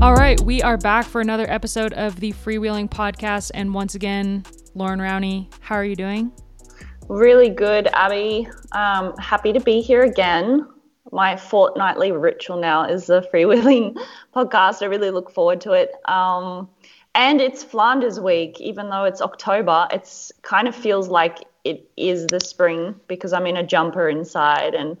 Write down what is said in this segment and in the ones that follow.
All right, we are back for another episode of the Freewheeling Podcast. And once again, Lauren Rowney, how are you doing? Really good, Abby. Um, happy to be here again. My fortnightly ritual now is the Freewheeling Podcast. I really look forward to it. Um, and it's Flanders week, even though it's October. It's kind of feels like it is the spring because I'm in a jumper inside and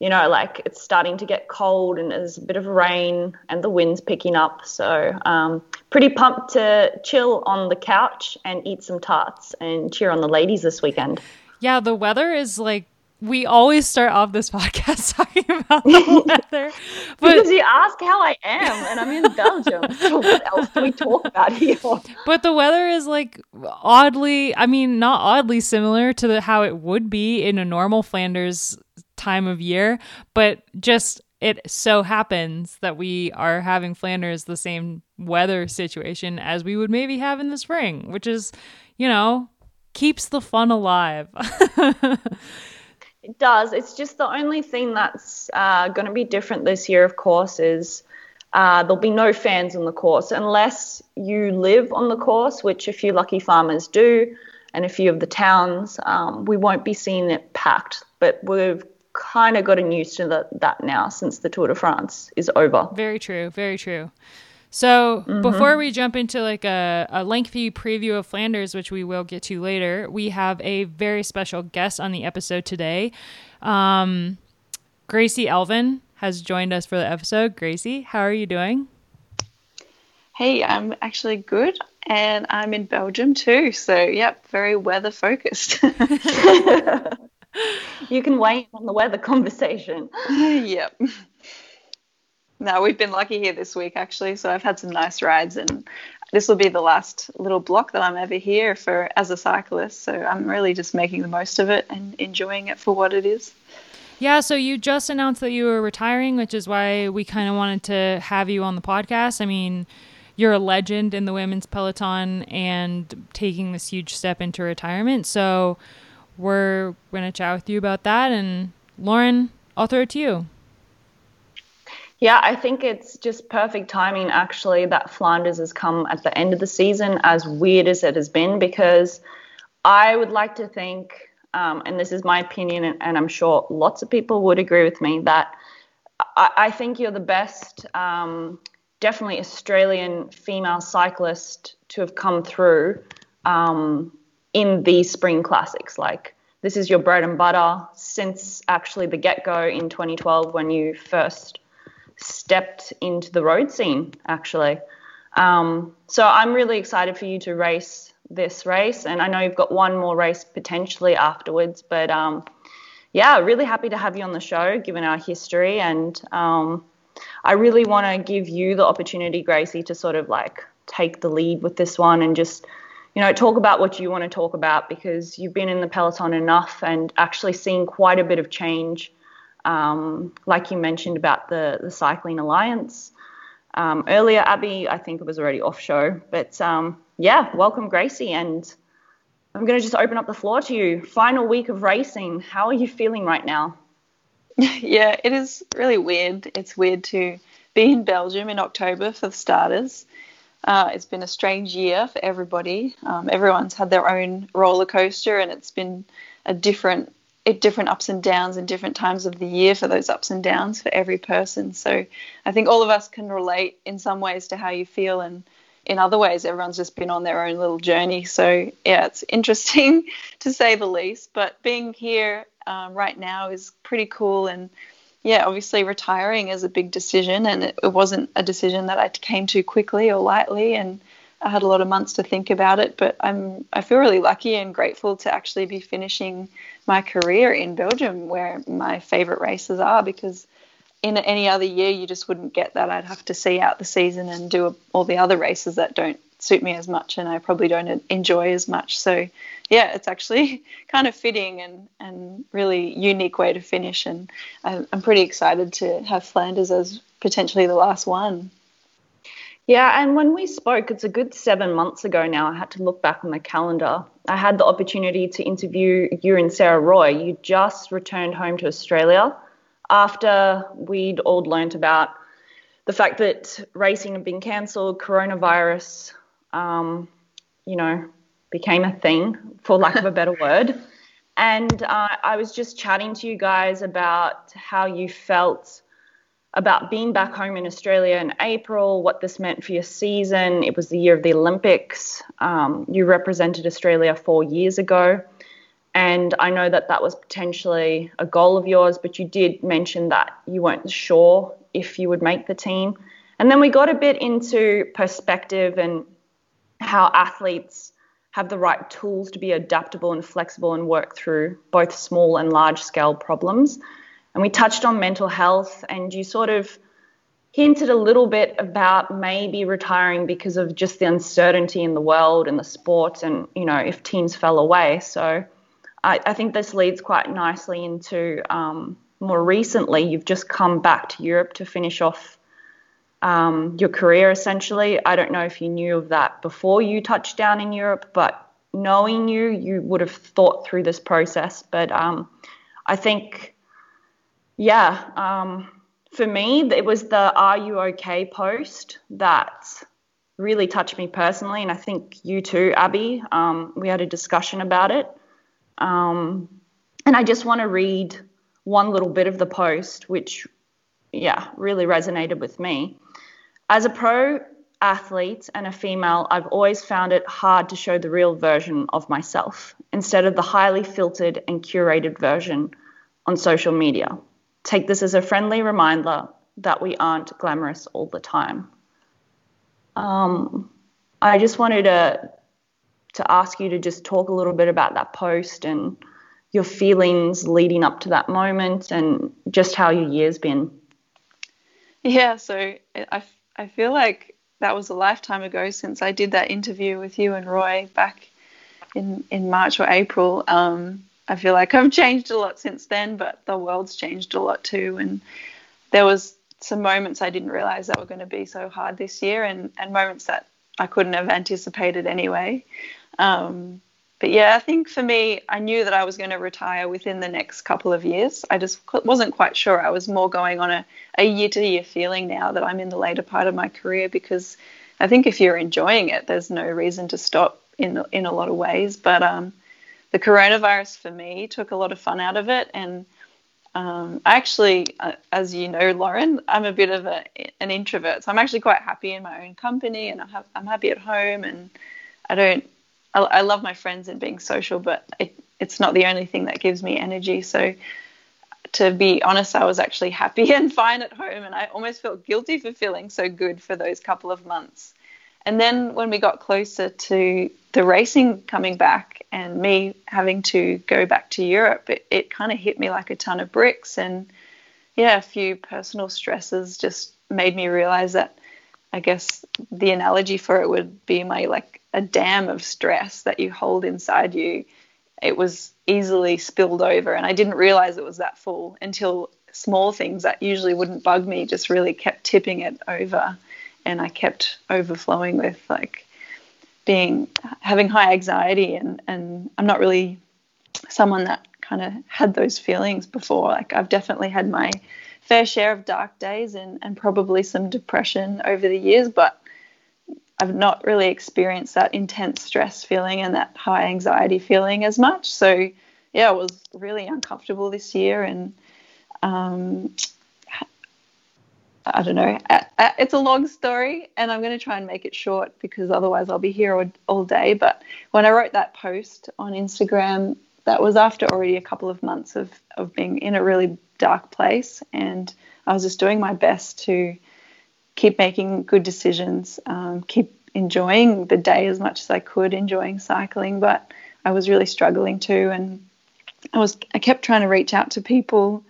you know, like it's starting to get cold and there's a bit of rain and the wind's picking up. So, um, pretty pumped to chill on the couch and eat some tarts and cheer on the ladies this weekend. Yeah, the weather is like we always start off this podcast talking about the weather. But, because you ask how I am, and I'm in Belgium. So what else do we talk about here? But the weather is like oddly, I mean, not oddly similar to the, how it would be in a normal Flanders time of year, but just it so happens that we are having Flanders the same weather situation as we would maybe have in the spring, which is, you know, keeps the fun alive. it does. It's just the only thing that's uh, going to be different this year, of course, is uh, there'll be no fans on the course unless you live on the course, which a few lucky farmers do, and a few of the towns. Um, we won't be seeing it packed, but we've kind of gotten used to the, that now since the Tour de France is over. Very true. Very true. So mm-hmm. before we jump into like a, a lengthy preview of Flanders, which we will get to later, we have a very special guest on the episode today. Um, Gracie Elvin has joined us for the episode. Gracie, how are you doing? Hey, I'm actually good, and I'm in Belgium too. So, yep, very weather focused. you can wait on the weather conversation. yep. No, we've been lucky here this week actually. So I've had some nice rides, and this will be the last little block that I'm ever here for as a cyclist. So I'm really just making the most of it and enjoying it for what it is. Yeah, so you just announced that you were retiring, which is why we kind of wanted to have you on the podcast. I mean, you're a legend in the women's peloton and taking this huge step into retirement. So we're going to chat with you about that. And Lauren, I'll throw it to you. Yeah, I think it's just perfect timing actually that Flanders has come at the end of the season, as weird as it has been, because I would like to think, um, and this is my opinion, and, and, I'm sure lots of people would agree with me, that I, I think you're the best, um, definitely Australian female cyclist to have come through um, in these spring classics. Like this is your bread and butter since actually the get go in 2012 when you first stepped into the road scene, actually. Um, so I'm really excited for you to race this race, and I know you've got one more race potentially afterwards, but um, yeah, really happy to have you on the show given our history. And um, I really want to give you the opportunity, Gracie, to sort of like take the lead with this one and just you know, talk about what you want to talk about because you've been in the peloton enough and actually seen quite a bit of change. Um, like you mentioned about the the cycling alliance um, earlier, Abby. I think it was already off show, but um, yeah, welcome Gracie, and I'm going to just open up the floor to you. Final week of racing. How are you feeling right now? Yeah, it is really weird. It's weird to be in Belgium in October for starters. Uh, it's been a strange year for everybody. Um, everyone's had their own roller coaster, and it's been a different, different ups and downs and different times of the year for those ups and downs for every person. So I think all of us can relate in some ways to how you feel, and in other ways, everyone's just been on their own little journey. So yeah, it's interesting to say the least. But being here um, right now is pretty cool and yeah, obviously retiring is a big decision, and it, it, wasn't a decision that I came to quickly or lightly, and I had a lot of months to think about it. But I'm I feel really lucky and grateful to actually be finishing my career in Belgium, where my favourite races are, because in any other year you just wouldn't get that. I'd have to see out the season and do all the other races that don't suit me as much, and I probably don't enjoy as much. So yeah, it's actually kind of fitting and, and really unique way to finish. And I'm, pretty excited to have Flanders as potentially the last one. Yeah, and when we spoke, it's a good seven months ago now. I had to look back on the calendar. I had the opportunity to interview you and Sarah Roy. You just returned home to Australia after we'd all learnt about the fact that racing had been cancelled, coronavirus, um, you know, became a thing, for lack of a better word. And uh, I was just chatting to you guys about how you felt about being back home in Australia in April, what this meant for your season. It was the year of the Olympics. Um, you represented Australia four years ago. And I know that that was potentially a goal of yours, but you did mention that you weren't sure if you would make the team. And then we got a bit into perspective and how athletes have the right tools to be adaptable and flexible and work through both small and large scale problems. And we touched on mental health, and you sort of hinted a little bit about maybe retiring because of just the uncertainty in the world and the sport, and you know if teams fell away. So I, I think this leads quite nicely into um, more recently. You've just come back to Europe to finish off um, your career essentially. I don't know if you knew of that before you touched down in Europe, but knowing you, you would have thought through this process. But um, I think yeah, um, for me, it was the Are You OK post that really touched me personally. And I think you too, Abby. Um, we had a discussion about it. Um, and I just want to read one little bit of the post, which, yeah, really resonated with me. As a pro athlete and a female, I've always found it hard to show the real version of myself instead of the highly filtered and curated version on social media. Take this as a friendly reminder that we aren't glamorous all the time. Um, I just wanted to to ask you to just talk a little bit about that post and your feelings leading up to that moment and just how your year's been. Yeah, so I, I feel like that was a lifetime ago since I did that interview with you and Roy back in, in March or April. Um, I feel like I've changed a lot since then, but the world's changed a lot too. And there was some moments I didn't realize that were going to be so hard this year, and and moments that I couldn't have anticipated anyway. Um, but yeah, I think for me, I knew that I was going to retire within the next couple of years. I just wasn't quite sure. I was more going on a, year to year feeling now that I'm in the later part of my career because I think if you're enjoying it, there's no reason to stop in in a lot of ways. But um, the coronavirus for me took a lot of fun out of it. And um, actually, uh, as you know, Lauren, I'm a bit of a, an introvert. So I'm actually quite happy in my own company and I have, I'm happy at home. And I don't, I, I love my friends and being social, but it, it's not the only thing that gives me energy. So to be honest, I was actually happy and fine at home. And I almost felt guilty for feeling so good for those couple of months. And then when we got closer to the racing coming back and me having to go back to Europe, it, it kind of hit me like a ton of bricks. And yeah, a few personal stresses just made me realize that I guess the analogy for it would be my like a dam of stress that you hold inside you. It was easily spilled over, and I didn't realize it was that full until small things that usually wouldn't bug me just really kept tipping it over and I kept overflowing with like being having high anxiety and and I'm not really someone that kind of had those feelings before like I've definitely had my fair share of dark days and and probably some depression over the years but I've not really experienced that intense stress feeling and that high anxiety feeling as much so yeah it was really uncomfortable this year and um, I don't know. It's a long story, and I'm going to try and make it short because otherwise I'll be here all, all day. But when I wrote that post on Instagram, that was after already a couple of months of, of being in a really dark place. And I was just doing my best to keep making good decisions, um, keep enjoying the day as much as I could, enjoying cycling. But I was really struggling too. And I was I kept trying to reach out to people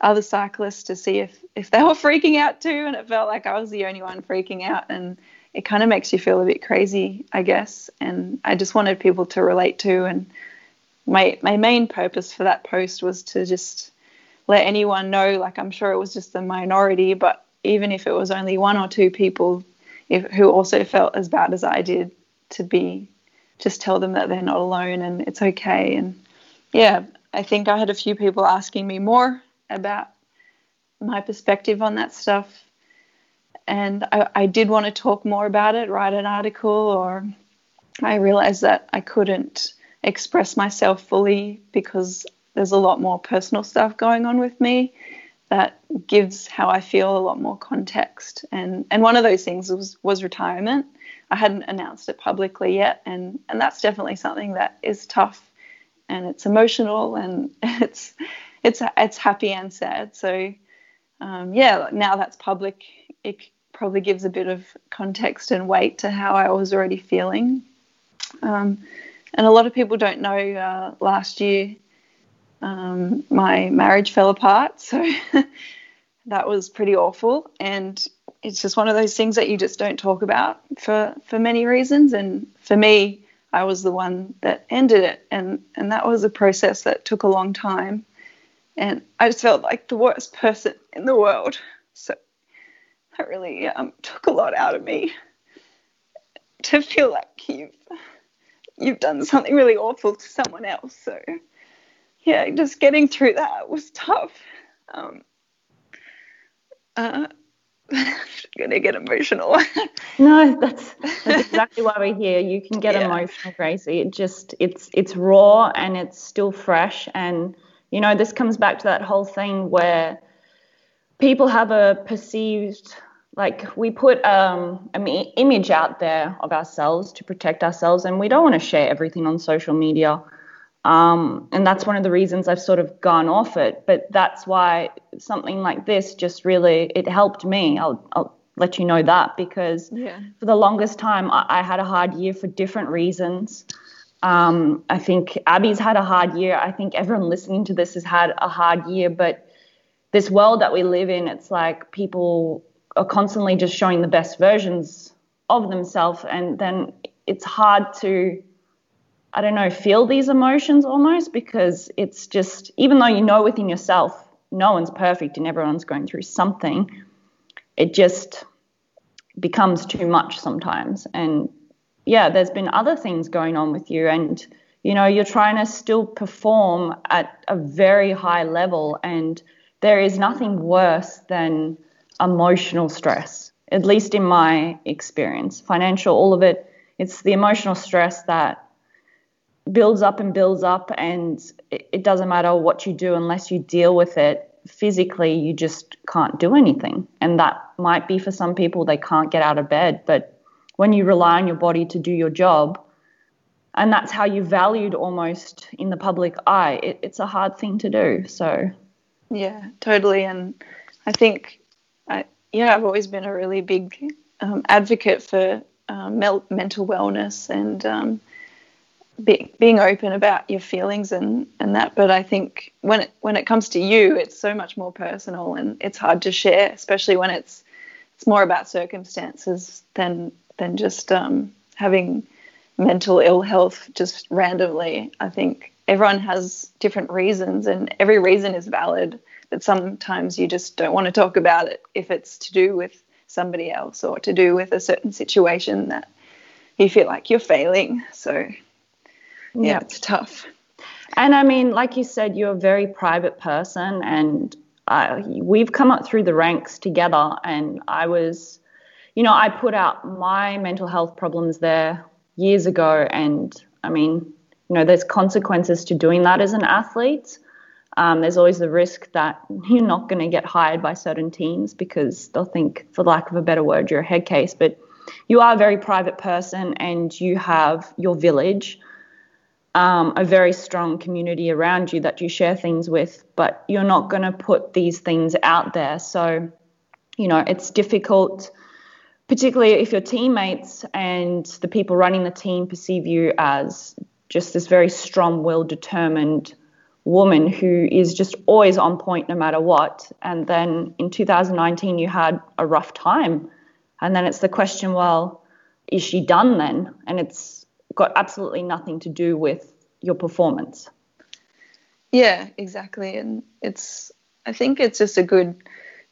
other cyclists to see if if they were freaking out too and it felt like I was the only one freaking out and it kind of makes you feel a bit crazy I guess and I just wanted people to relate to and my my main purpose for that post was to just let anyone know like I'm sure it was just a minority but even if it was only one or two people if, who also felt as bad as I did to be just tell them that they're not alone and it's okay and yeah I think I had a few people asking me more about my perspective on that stuff. and I, I did want to talk more about it, write an article, or I realized that I couldn't express myself fully because there's a lot more personal stuff going on with me that gives how I feel a lot more context. And and one of those things was was retirement. I hadn't announced it publicly yet, and and that's definitely something that is tough, and it's emotional, and it's it's it's happy and sad. So um, yeah, now that's public, it probably gives a bit of context and weight to how I was already feeling. Um, and a lot of people don't know. Uh, last year, um, my marriage fell apart, so that was pretty awful. And it's just one of those things that you just don't talk about for for many reasons. And for me, I was the one that ended it, and and that was a process that took a long time. And I just felt like the worst person in the world. So that really um, took a lot out of me to feel like you've you've done something really awful to someone else. So yeah, just getting through that was tough. Um, uh, gonna get emotional. no, that's that's exactly why we're here. You can get yeah. emotional, Gracie. It just it's it's raw and it's still fresh, and you know this comes back to that whole thing where people have a perceived like we put um, an image out there of ourselves to protect ourselves, and we don't want to share everything on social media. Um, and that's one of the reasons I've sort of gone off it. But that's why something like this just really it helped me. I'll, I'll let you know that because yeah. for the longest time I, I, had a hard year for different reasons. Um, I think Abby's had a hard year. I think everyone listening to this has had a hard year. But this world that we live in, it's like people are constantly just showing the best versions of themselves, and then it's hard to I don't know, feel these emotions almost because it's just, even though you know within yourself, no one's perfect and everyone's going through something, it just becomes too much sometimes. And yeah, there's been other things going on with you, and you know, you're trying to still perform at a very high level, and there is nothing worse than emotional stress, at least in my experience. Financial, all of it, it's the emotional stress that builds up and builds up, and it, it doesn't matter what you do unless you deal with it physically, you just can't do anything. And that might be for some people, they can't get out of bed. But when you rely on your body to do your job, and that's how you're valued almost in the public eye, it, it's a hard thing to do. So, yeah, totally. And I think, I, yeah, I've always been a really big um, advocate for um, mental wellness and um, be, being open about your feelings and, and that. But I think when it when it comes to you, it's so much more personal and it's hard to share, especially when it's it's more about circumstances than than just um, having mental ill health just randomly. I think everyone has different reasons, and every reason is valid. But sometimes you just don't want to talk about it if it's to do with somebody else or to do with a certain situation that you feel like you're failing. So yeah, it's tough. And I mean, like you said, you're a very private person, and I, we've come up through the ranks together. And I was, you know, I put out my mental health problems there years ago, and I mean, you know, there's consequences to doing that as an athlete. Um, there's always the risk that you're not going to get hired by certain teams because they'll think, for lack of a better word, you're a head case. But you are a very private person, and you have your village um, a very strong community around you that you share things with, but you're not going to put these things out there. So, you know, it's difficult, particularly if your teammates and the people running the team perceive you as just this very strong willed, determined woman who is just always on point no matter what. And then in 2019, you had a rough time. And then it's the question, well, is she done then? And it's got absolutely nothing to do with your performance. Yeah, exactly. And it's I think it's just a good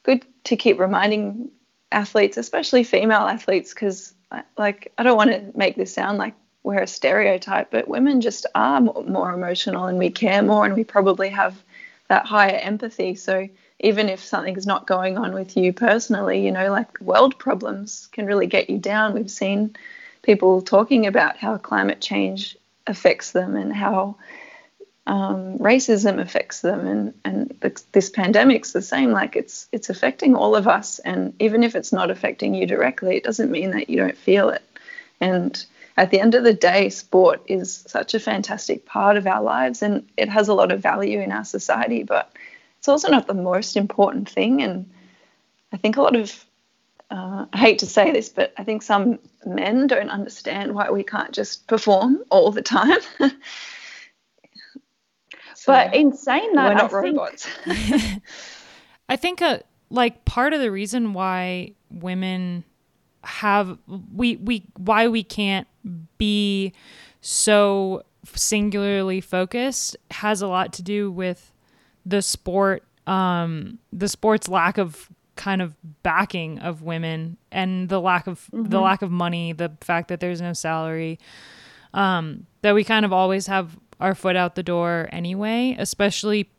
good to keep reminding athletes, especially female athletes, because uh, like I don't want to make this sound like we're a stereotype, but women just are more, more emotional and we care more and we probably have that higher empathy. So even if something's not going on with you personally, you know, like world problems can really get you down. We've seen people talking about how climate change affects them and how um, racism affects them, and and this pandemic's the same. Like it's it's affecting all of us, and even if it's not affecting you directly, it doesn't mean that you don't feel it. And at the end of the day, sport is such a fantastic part of our lives, and it has a lot of value in our society. But it's also not the most important thing. And I think a lot of uh, I hate to say this, but I think some men don't understand why we can't just perform all the time. but in saying that, we're not I robots. Think, I think a uh, like part of the reason why women have we we why we can't be so singularly focused has a lot to do with the sport um the sport's lack of kind of backing of women and the lack of mm-hmm. the lack of money, the fact that there's no salary, um, that we kind of always have our foot out the door anyway, especially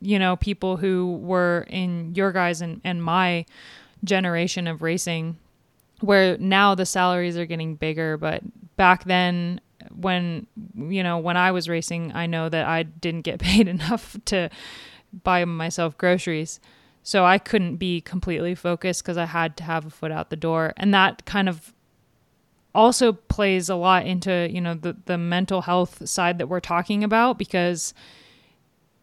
you know people who were in your guys and, and my generation of racing where now the salaries are getting bigger but back then when you know when i was racing i know that i didn't get paid enough to buy myself groceries so I couldn't be completely focused because I had to have a foot out the door. And that kind of also plays a lot into, you know, the, the mental health side that we're talking about because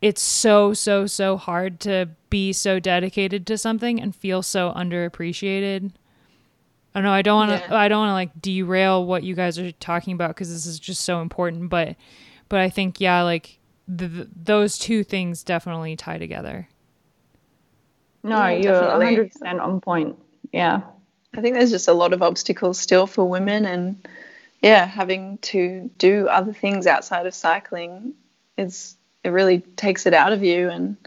it's so, so, so hard to be so dedicated to something and feel so underappreciated. I know I don't want to yeah. I don't want to like derail what you guys are talking about because this is just so important, but but I think yeah, like the, the, those two things definitely tie together. No, yeah, you're definitely. 100% on point. Yeah. I think there's just a lot of obstacles still for women, and yeah, having to do other things outside of cycling is it really takes it out of you, and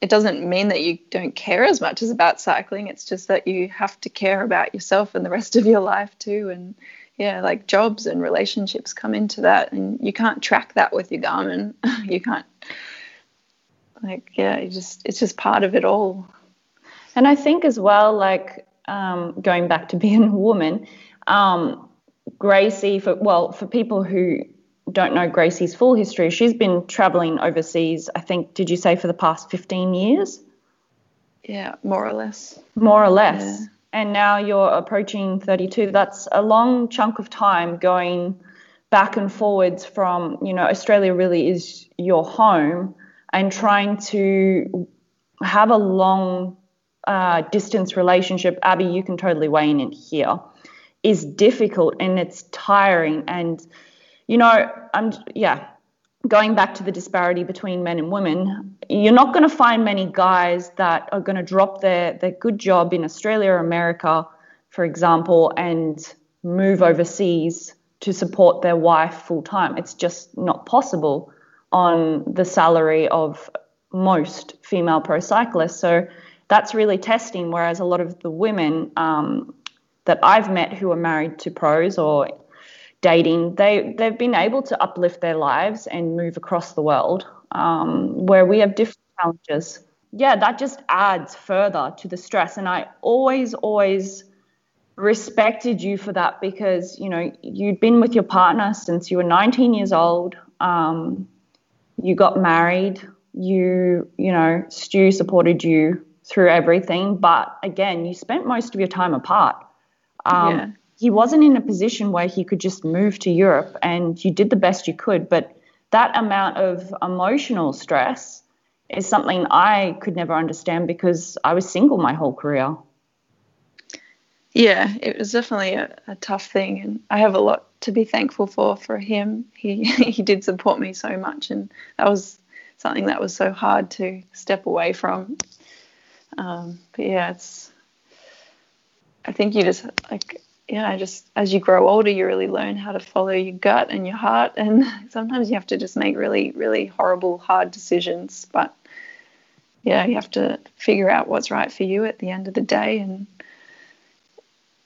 it doesn't mean that you don't care as much as about cycling. It's just that you have to care about yourself and the rest of your life too, and yeah, like jobs and relationships come into that, and you can't track that with your Garmin. you can't like yeah you just it's just part of it all. And i think as well like um, going back to being a woman um, gracie for well for people who don't know gracie's full history she's been traveling overseas i think did you say for the past 15 years? Yeah more or less. More or less. Yeah. and now you're approaching 32 that's a long chunk of time going back and forwards from you know australia really is your home and trying to have a long uh, distance relationship, Abby, you can totally weigh in here, is difficult and it's tiring. And, you know, I'm, yeah, going back to the disparity between men and women, you're not going to find many guys that are going to drop their, their good job in Australia or America, for example, and move overseas to support their wife full time. It's just not possible on the salary of most female pro cyclists. So that's really testing. Whereas a lot of the women um, that I've met who are married to pros or dating, they they've been able to uplift their lives and move across the world. Um, where we have different challenges. Yeah, that just adds further to the stress. And I always, always respected you for that because you know you'd been with your partner since you were 19 years old. Um, you got married, you, you know, Stu supported you through everything. But again, you spent most of your time apart. Um, yeah. He wasn't in a position where he could just move to Europe, and you did the best you could. But that amount of emotional stress is something I could never understand because I was single my whole career. Yeah, it was definitely a, a tough thing, and I have a lot to be thankful for for him. He he did support me so much, and that was something that was so hard to step away from. Um, but yeah, it's. I think you just like yeah, just as you grow older, you really learn how to follow your gut and your heart, and sometimes you have to just make really really horrible hard decisions, but yeah, you have to figure out what's right for you at the end of the day, and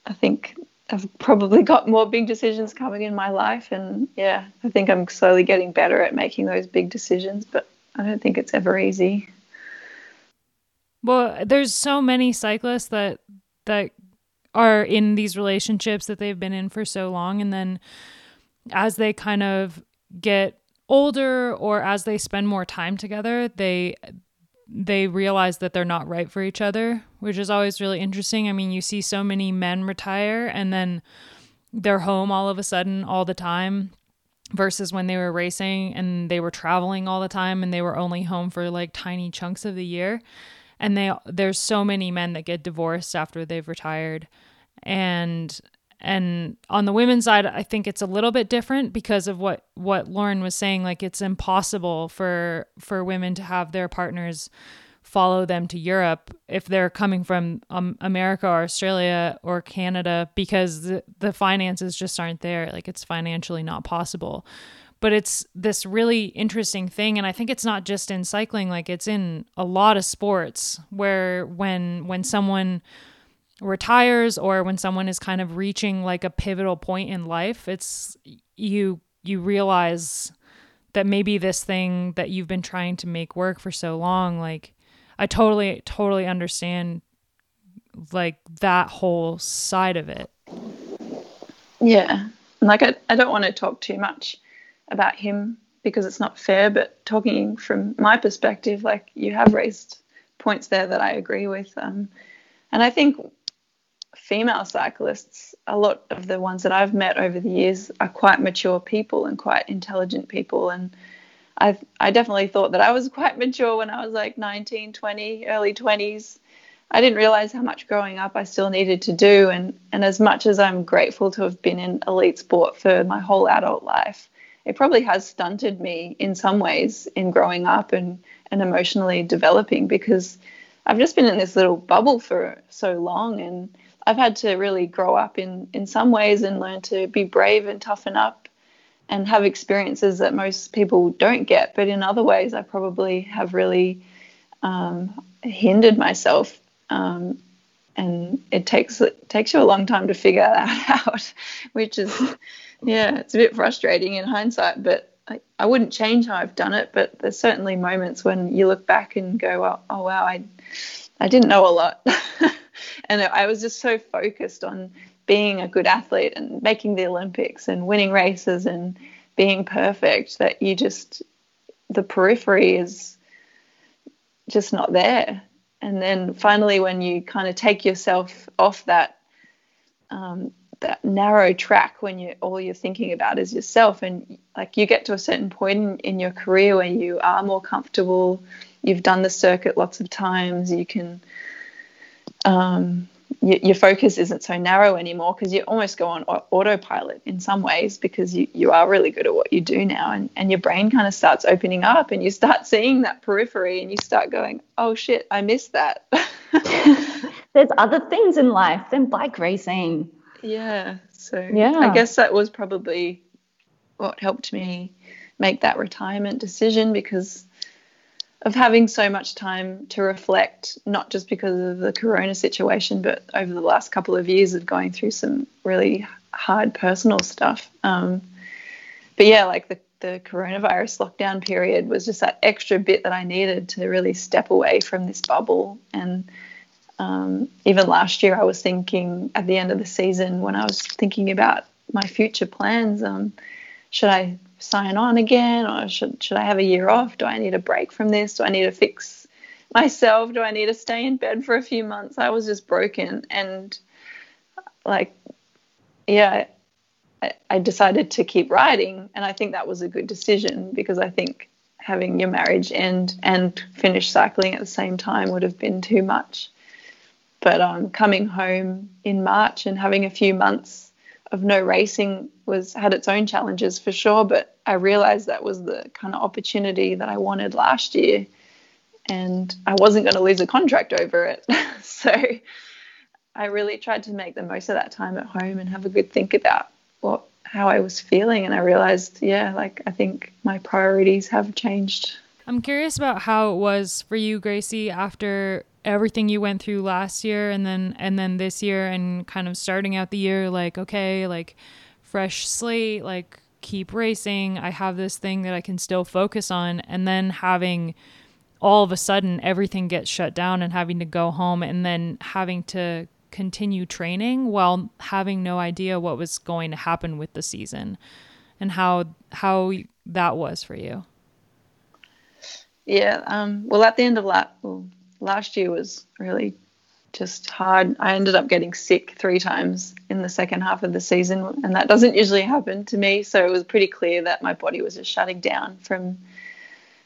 I think I've probably got more big decisions coming in my life, and yeah, I think I'm slowly getting better at making those big decisions, but I don't think it's ever easy. Well, there's so many cyclists that that are in these relationships that they've been in for so long and then as they kind of get older or as they spend more time together, they they realize that they're not right for each other, which is always really interesting. I mean, you see so many men retire and then they're home all of a sudden all the time versus when they were racing and they were traveling all the time and they were only home for like tiny chunks of the year and they there's so many men that get divorced after they've retired and and on the women's side i think it's a little bit different because of what what lauren was saying like it's impossible for for women to have their partners follow them to Europe if they're coming from um, America or Australia or Canada because the, the finances just aren't there. Like it's financially not possible. But it's this really interesting thing and I think it's not just in cycling like it's in a lot of sports where when when someone retires or when someone is kind of reaching like a pivotal point in life, it's you you realize that maybe this thing that you've been trying to make work for so long like I totally, totally understand like that whole side of it. Yeah. Like, I, I don't want to talk too much about him because it's not fair, but talking from my perspective, like, you have raised points there that I agree with. Um, and I think female cyclists, a lot of the ones that I've met over the years, are quite mature people and quite intelligent people. And I I definitely thought that I was quite mature when I was like 19, 20, early 20s. I didn't realize how much growing up I still needed to do and and as much as I'm grateful to have been in elite sport for my whole adult life, it probably has stunted me in some ways in growing up and and emotionally developing because I've just been in this little bubble for so long and I've had to really grow up in in some ways and learn to be brave and toughen up and have experiences that most people don't get. But in other ways, I probably have really um, hindered myself. Um, and it takes it takes you a long time to figure that out, which is yeah, it's a bit frustrating in hindsight. But I, I wouldn't change how I've done it. But there's certainly moments when you look back and go, oh, oh wow, I I didn't know a lot. and I was just so focused on being a good athlete and making the Olympics and winning races and being perfect that you just the periphery is just not there. And then finally, when you kind of take yourself off that um, that narrow track, when you all you're thinking about is yourself, and like you get to a certain point in, in your career where you are more comfortable, you've done the circuit lots of times, you can um, your focus isn't so narrow anymore because you almost go on autopilot in some ways because you, you are really good at what you do now and, and your brain kind of starts opening up and you start seeing that periphery and you start going oh shit i missed that. There's other things in life than bike racing. Yeah so yeah. i guess that was probably what helped me make that retirement decision because of having so much time to reflect, not just because of the corona situation, but over the last couple of years of going through some really hard personal stuff. Um, but yeah, like the, the coronavirus lockdown period was just that extra bit that I needed to really step away from this bubble. And um, even last year, I was thinking at the end of the season when I was thinking about my future plans, um, should I sign on again or should should I have a year off? Do I need a break from this? Do I need to fix myself? Do I need to stay in bed for a few months? I was just broken and like yeah, I, I decided to keep riding and I think that was a good decision because I think having your marriage end and finish cycling at the same time would have been too much. But um, coming home in March and having a few months of no racing was had its own challenges for sure, but I realized that was the kind of opportunity that I wanted last year, and I wasn't going to lose a contract over it. so I really tried to make the most of that time at home and have a good think about what how I was feeling, and I realized, yeah, like I think my priorities have changed. I'm curious about how it was for you, Gracie, after everything you went through last year and then and then this year and kind of starting out the year like okay like fresh slate like keep racing i have this thing that i can still focus on and then having all of a sudden everything gets shut down and having to go home and then having to continue training while having no idea what was going to happen with the season and how how that was for you. Yeah, um, well, at the end of well, last year was really just hard. I ended up getting sick three times in the second half of the season, and that doesn't usually happen to me. So it was pretty clear that my body was just shutting down from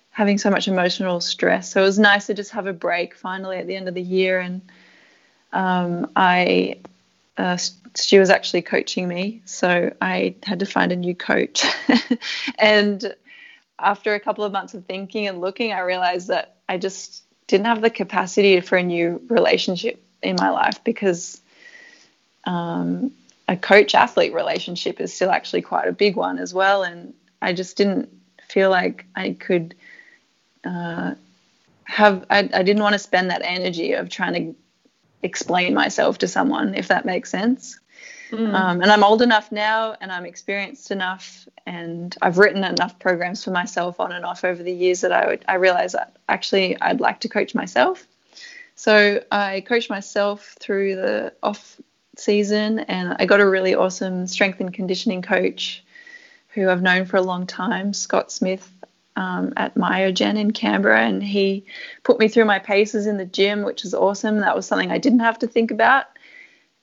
having so much emotional stress. So it was nice to just have a break finally at the end of the year. And um, I, uh, Stu was actually coaching me, so I had to find a new coach. and after a couple of months of thinking and looking, I realized that I just didn't have the capacity for a new relationship in my life because um, a coach athlete relationship is still actually quite a big one as well. And I just didn't feel like I could uh, have, I, I didn't want to spend that energy of trying to explain myself to someone, if that makes sense. Mm. Um, and I'm old enough now and I'm experienced enough and I've written enough programs for myself on and off over the years that I, would, I realized that actually I'd like to coach myself. So I coached myself through the off season and I got a really awesome strength and conditioning coach who I've known for a long time, Scott Smith um, at Myogen in Canberra, and he put me through my paces in the gym, which is awesome. That was something I didn't have to think about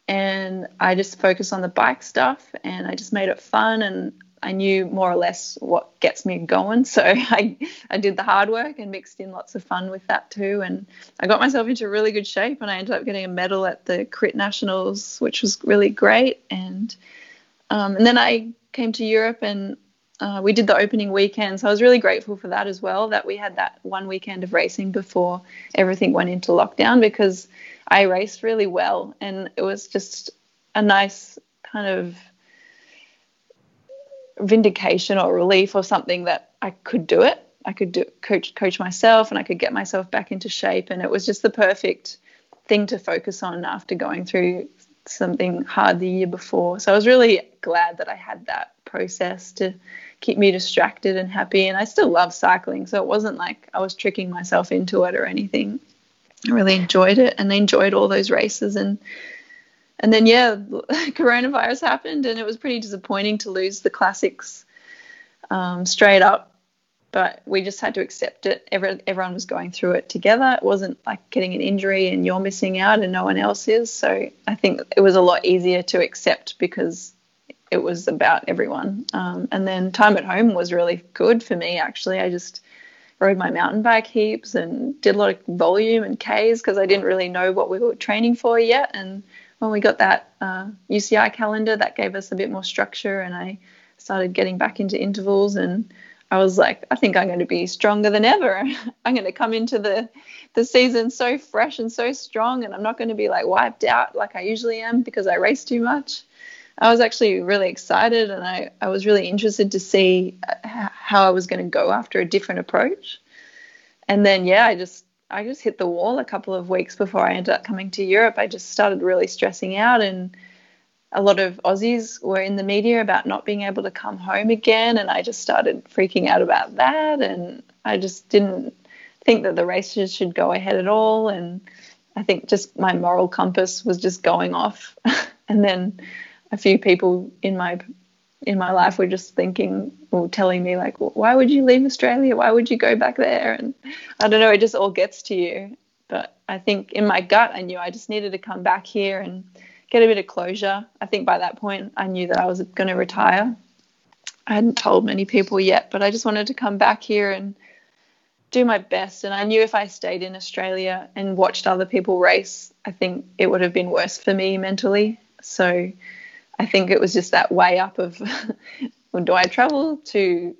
and I just focused on the bike stuff and I just made it fun and I knew more or less what gets me going. So I, I did the hard work and mixed in lots of fun with that too. And I got myself into really good shape and I ended up getting a medal at the Crit Nationals, which was really great. And um, and then I came to Europe and uh, we did the opening weekend. So I was really grateful for that as well, that we had that one weekend of racing before everything went into lockdown because I raced really well, and it was just a nice kind of vindication or relief or something that I could do it. I could do coach coach myself, and I could get myself back into shape, and it was just the perfect thing to focus on after going through something hard the year before. So I was really glad that I had that process to keep me distracted and happy. And I still love cycling, so it wasn't like I was tricking myself into it or anything. I really enjoyed it and I enjoyed all those races and and then yeah, coronavirus happened and it was pretty disappointing to lose the classics um, straight up. But we just had to accept it. Every, everyone was going through it together. It wasn't like getting an injury and you're missing out and no one else is. So I think it was a lot easier to accept because it was about everyone. Um, and then time at home was really good for me. Actually, I just rode my mountain bike heaps and did a lot of volume and Ks because I didn't really know what we were training for yet. And when we got that uh, UCI calendar, that gave us a bit more structure, and I started getting back into intervals. And I was like, I think I'm going to be stronger than ever. I'm going to come into the the season so fresh and so strong, and I'm not going to be like wiped out like I usually am because I race too much. I was actually really excited and I, I was really interested to see uh, how I was going to go after a different approach. And then, yeah, I just I just hit the wall a couple of weeks before I ended up coming to Europe. I just started really stressing out, and a lot of Aussies were in the media about not being able to come home again, and I just started freaking out about that. And I just didn't think that the races should go ahead at all, and I think just my moral compass was just going off. and then a few people in my in my life were just thinking or telling me like why would you leave australia? Why would you go back there? And i don't know it just all gets to you. But i think in my gut i knew i just needed to come back here and get a bit of closure. I think by that point i knew that i was going to retire. I hadn't told many people yet but i just wanted to come back here and do my best. And i knew if i stayed in australia and watched other people race i think it would have been worse for me mentally. So I think it was just that way up of well, do I travel to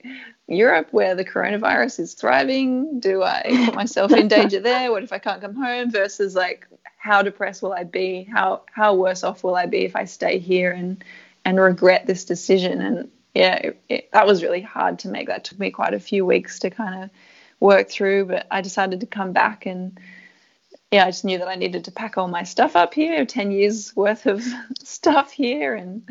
Europe where the coronavirus is thriving? Do I put myself in danger there? What if I can't come home? Versus like how depressed will I be? How how worse off will I be if I stay here and and regret this decision? And yeah, it, it, that was really hard to make. That took me quite a few weeks to kind of work through, but I decided to come back and yeah, I just knew that I needed to pack all my stuff up here, 10 years worth of stuff here. And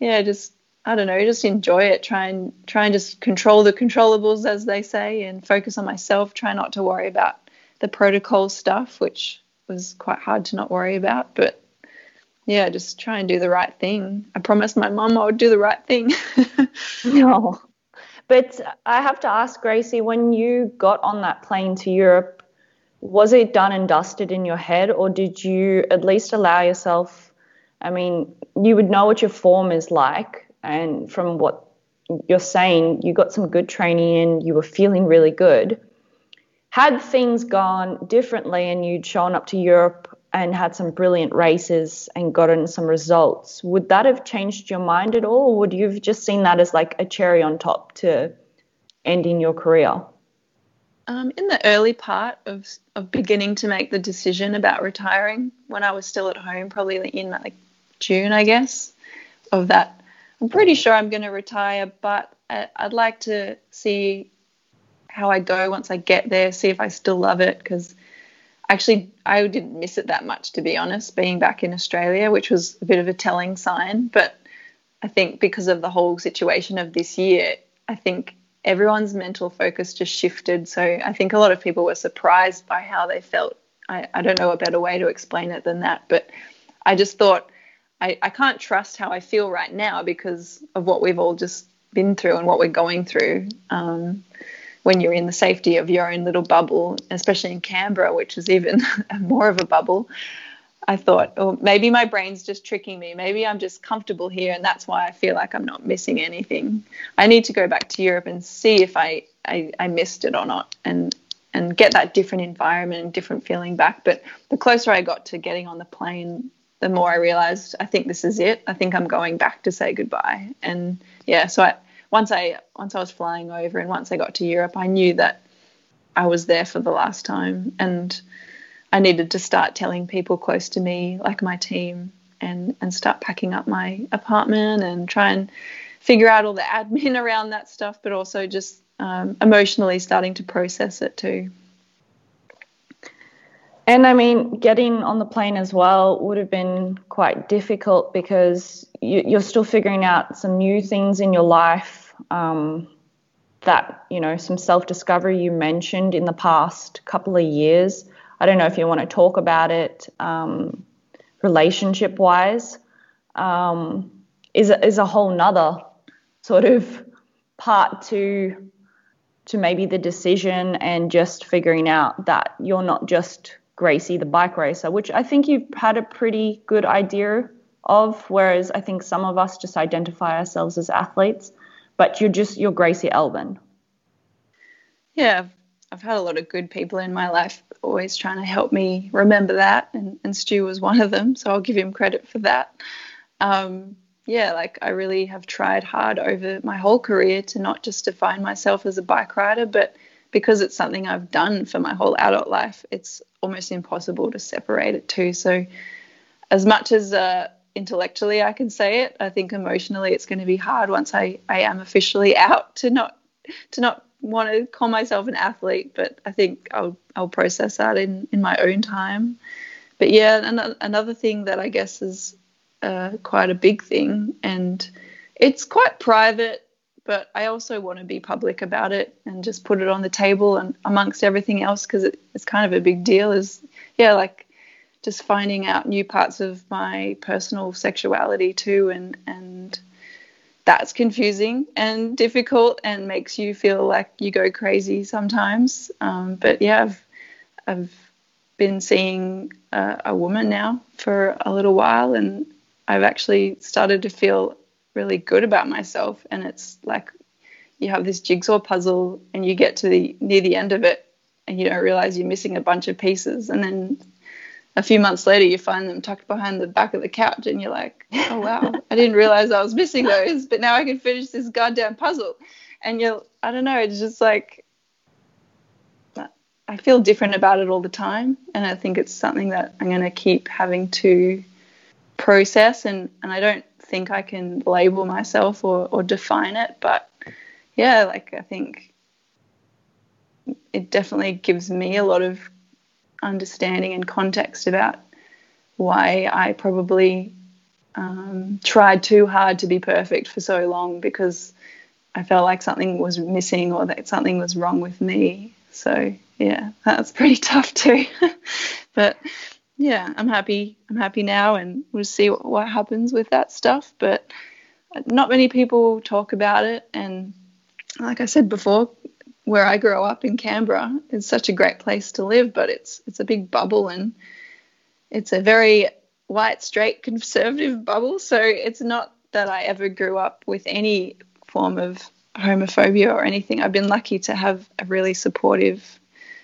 yeah, just I don't know, just enjoy it. Try and try and just control the controllables, as they say, and focus on myself. Try not to worry about the protocol stuff, which was quite hard to not worry about. But yeah, just try and do the right thing. I promised my mum I would do the right thing. no. But I have to ask, Gracie, when you got on that plane to Europe, was it done and dusted in your head, or did you at least allow yourself? I mean, you would know what your form is like, and from what you're saying, you got some good training in, you were feeling really good. Had things gone differently and you'd shown up to Europe and had some brilliant races and gotten some results, would that have changed your mind at all? Or would you have just seen that as like a cherry on top to ending your career? Um, in the early part of, of beginning to make the decision about retiring, when I was still at home, probably in like June, I guess, of that, I'm pretty sure I'm going to retire, but I'd like to see how I go once I get there, see if I still love it, because actually I didn't miss it that much to be honest being back in Australia which was a bit of a telling sign but I think because of the whole situation of this year I think everyone's mental focus just shifted so I think a lot of people were surprised by how they felt I, I don't know a better way to explain it than that but I just thought I, I can't trust how I feel right now because of what we've all just been through and what we're going through um, when you're in the safety of your own little bubble, especially in Canberra, which is even more of a bubble. I thought, oh, maybe my brain's just tricking me. Maybe I'm just comfortable here, and that's why I feel like I'm not missing anything. I need to go back to Europe and see if I, I, I missed it or not, and and get that different environment and different feeling back. But the closer I got to getting on the plane, the more I realized I think this is it. I think I'm going back to say goodbye. And yeah, so I, once I once I was flying over and once I got to Europe, I knew that I was there for the last time, and I needed to start telling people close to me, like my team, and and start packing up my apartment and try and figure out all the admin around that stuff, but also just um, emotionally starting to process it too. And I mean, getting on the plane as well would have been quite difficult because you, are still figuring out some new things in your life. Um, that you know, some self-discovery you mentioned in the past couple of years. I don't know if you want to talk about it, um, relationship-wise, um, is is a whole nother sort of part to to maybe the decision and just figuring out that you're not just Gracie, the bike racer, which I think you've had a pretty good idea of, whereas I think some of us just identify ourselves as athletes, but you're just, you're Gracie Elvin. Yeah, I've, had a lot of good people in my life always trying to help me remember that, and, and Stu was one of them, so I'll give him credit for that. Um, yeah, like I really have tried hard over my whole career to not just define myself as a bike rider, but because it's something I've done for my whole adult life, it's almost impossible to separate it too. So, as much as uh, intellectually I can say it, I think emotionally it's going to be hard once I, I am officially out to not to not want to call myself an athlete. But I think I'll I'll process that in in my own time. But yeah, another thing that I guess is uh, quite a big thing, and it's quite private but I also want to be public about it and just put it on the table and amongst everything else because it, it's kind of a big deal. Is yeah, like just finding out new parts of my personal sexuality too, and and that's confusing and difficult and makes you feel like you go crazy sometimes. Um, but yeah, I've I've been seeing a, a woman now for a little while, and I've actually started to feel really good about myself and it's like you have this jigsaw puzzle and you get to the near the end of it and you don't realize you're missing a bunch of pieces and then a few months later you find them tucked behind the back of the couch and you're like oh wow. I didn't realize i was missing those but now i can finish this goddamn puzzle. And you're i don't know it's just like i feel different about it all the time. And i think it's something that i'm going to keep having to process. And and i don't think I can label myself or, or define it. But yeah, like I think it definitely gives me a lot of understanding and context about why I probably um, tried too hard to be perfect for so long because I felt like something was missing or that something was wrong with me. So yeah, that's pretty tough too. but yeah, I'm happy. I'm happy now, and we'll see what, what happens with that stuff. But not many people talk about it, and like I said before, where I grew up in Canberra, is such a great place to live, but it's it's a big bubble, and it's a very white, straight, conservative bubble. So it's not that I ever grew up with any form of homophobia or anything. I've been lucky to have a really supportive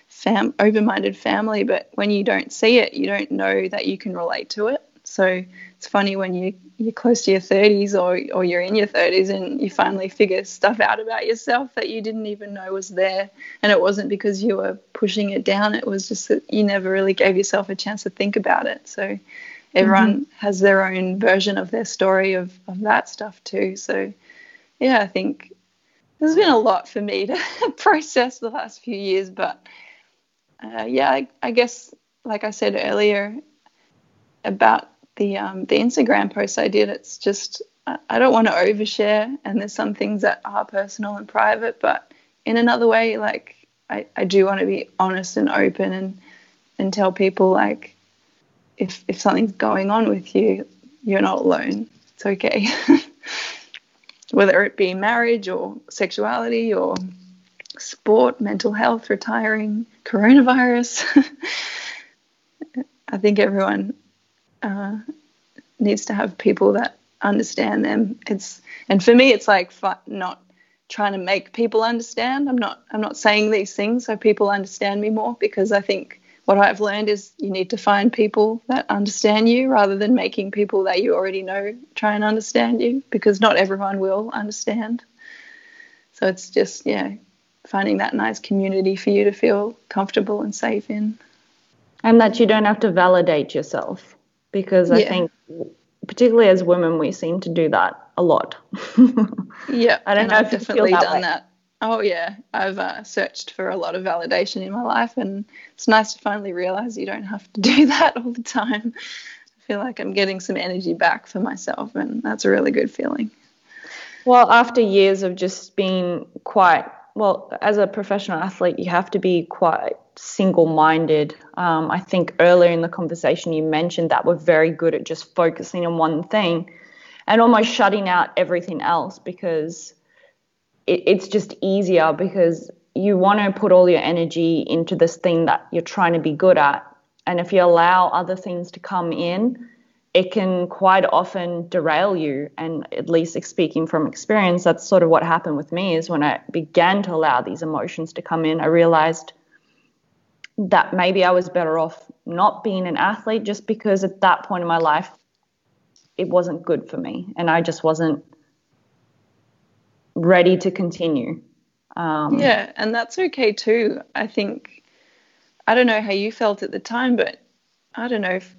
fam- open-minded family, but when you don't see it, you don't know that you can relate to it. So it's funny when you you're close to your 30s or or you're in your 30s and you finally figure stuff out about yourself that you didn't even know was there, and it wasn't because you were pushing it down. It was just that you never really gave yourself a chance to think about it. So everyone mm-hmm. has their own version of their story of of that stuff too. So yeah, I think there's been a lot for me to process the last few years, but uh, yeah, I, I, guess like I said earlier about the um, the Instagram post I did, it's just I don't want to overshare, and there's some things that are personal and private, but in another way, like I, I do want to be honest and open and and tell people like if if something's going on with you, you're not alone. It's okay. Whether it be marriage or sexuality or sport, mental health, retiring, coronavirus. I think everyone uh, needs to have people that understand them. It's and for me, it's like not trying to make people understand. I'm not I'm not saying these things so people understand me more because I think what I've learned is you need to find people that understand you rather than making people that you already know try and understand you because not everyone will understand. So it's just yeah, finding that nice community for you to feel comfortable and safe in. And that you don't have to validate yourself because I think, particularly as women, we seem to do that a lot. yeah, I don't know I've definitely that done way. that. Oh yeah, I've uh, searched for a lot of validation in my life, and it's nice to finally realize you don't have to do that all the time. I feel like I'm getting some energy back for myself, and that's a really good feeling. Well, after years of just being quite well, as a professional athlete, you have to be quite single minded. Um, I think earlier in the conversation, you mentioned that we're very good at just focusing on one thing and almost shutting out everything else because it, it's just easier because you want to put all your energy into this thing that you're trying to be good at. And if you allow other things to come in, it can quite often derail you. And at least speaking from experience, that's sort of what happened with me is when I began to allow these emotions to come in, I realized that maybe I was better off not being an athlete just because at that point in my life, it wasn't good for me. And I just wasn't ready to continue. Um, yeah, and that's okay too. I think, I don't know how you felt at the time, but I don't know if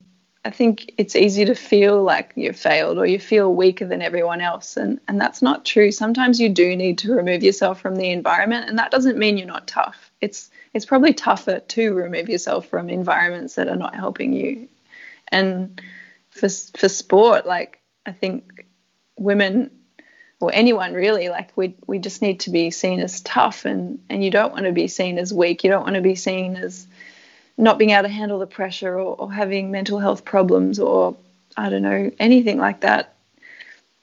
I think it's easy to feel like you've failed or you feel weaker than everyone else. And, and that's not true. Sometimes you do need to remove yourself from the environment. And that doesn't mean you're not tough. It's, it's probably tougher to remove yourself from environments that are not helping you. And for, for sport, like, I think women or anyone really, like, we, we just need to be seen as tough. And, and you don't want to be seen as weak. You don't want to be seen as, not being able to handle the pressure or, or having mental health problems or I don't know anything like that.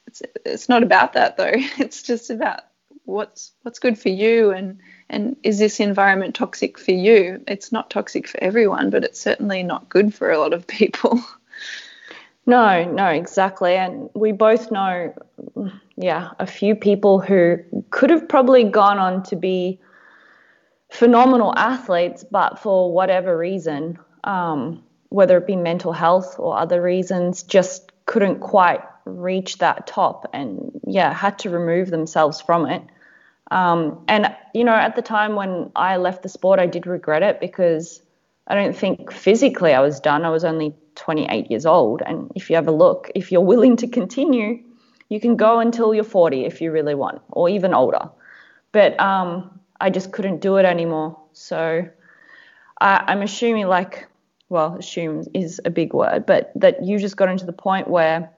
It's it's not about that though. It's just about what's what's good for you and and is this environment toxic for you? It's not toxic for everyone, but it's certainly not good for a lot of people. No, no, exactly. And we both know, yeah, a few people who could have probably gone on to be phenomenal athletes, but for whatever reason, um, whether it be mental health or other reasons, just couldn't quite reach that top and, yeah, had to remove themselves from it. Um, and, you know, at the time when I left the sport, I did regret it because I don't think physically I was done. I was only 28 years old. And if you have a look, if you're willing to continue, you can go until you're 40 if you really want, or even older. But um, I just couldn't do it anymore. So I, I'm assuming, like, well, assume is a big word, but that you just got into the point where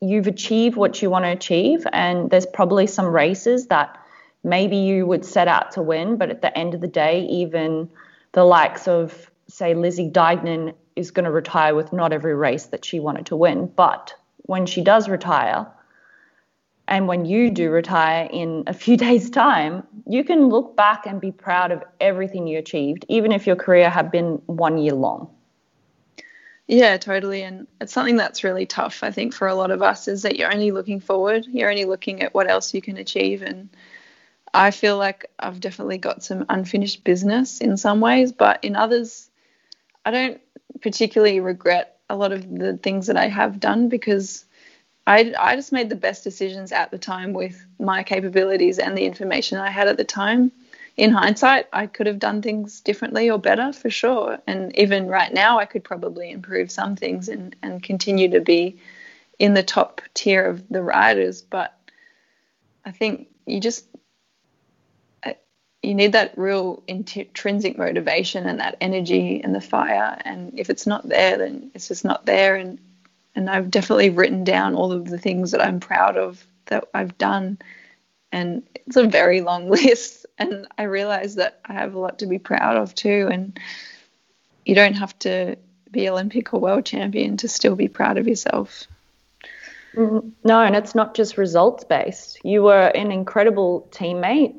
you've achieved what you want to achieve, and there's probably some races that maybe you would set out to win, but at the end of the day, even the likes of, say, Lizzie Deignan is going to retire with not every race that she wanted to win. But when she does retire, and when you do retire in a few days' time, you can look back and be proud of everything you achieved, even if your career had been one year long. Yeah, totally. And it's something that's really tough, I think, for a lot of us is that you're only looking forward. You're only looking at what else you can achieve. And I feel like I've definitely got some unfinished business in some ways, but in others, I don't particularly regret a lot of the things that I have done because I, I just made the best decisions at the time with my capabilities and the information I had at the time in hindsight, I could have done things differently or better for sure. And even right now, I could probably improve some things and, and continue to be in the top tier of the riders. But I think you just uh, you need that real intrinsic motivation and that energy and the fire. And if it's not there, then it's just not there. And and I've definitely written down all of the things that I'm proud of that I've done. And it's a very long list and I realize that I have a lot to be proud of too. And you don't have to be Olympic or world champion to still be proud of yourself. Mm, no, and it's not just results based. You were an incredible teammate.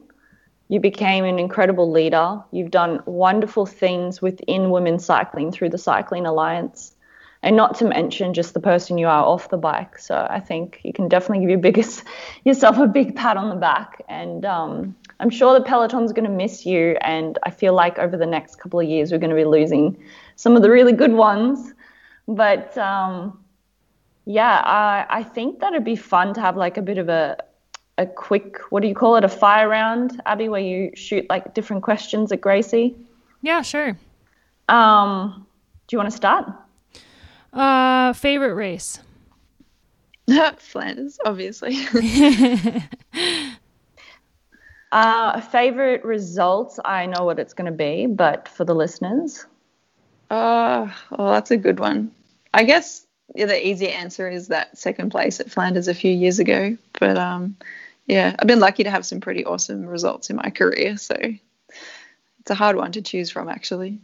You became an incredible leader. You've done wonderful things within women's cycling through the Cycling Alliance and not to mention just the person you are off the bike. So I think you can definitely give your biggest yourself a big pat on the back. And um, I'm sure the peloton's going to miss you. And I feel like over the next couple of years we're going to be losing some of the really good ones. But um, yeah, I, I think that it'd be fun to have like a bit of a a quick what do you call it a fire round, Abby, where you shoot like different questions at Gracie. Yeah, sure. Um, do you want to start? Uh, favorite race? Flanders, obviously. uh, favorite results? I know what it's going to be, but for the listeners? Uh, well, that's a good one. I guess yeah, the easy answer is that second place at Flanders a few years ago. But um, yeah, I've been lucky to have some pretty awesome results in my career. So it's a hard one to choose from, actually.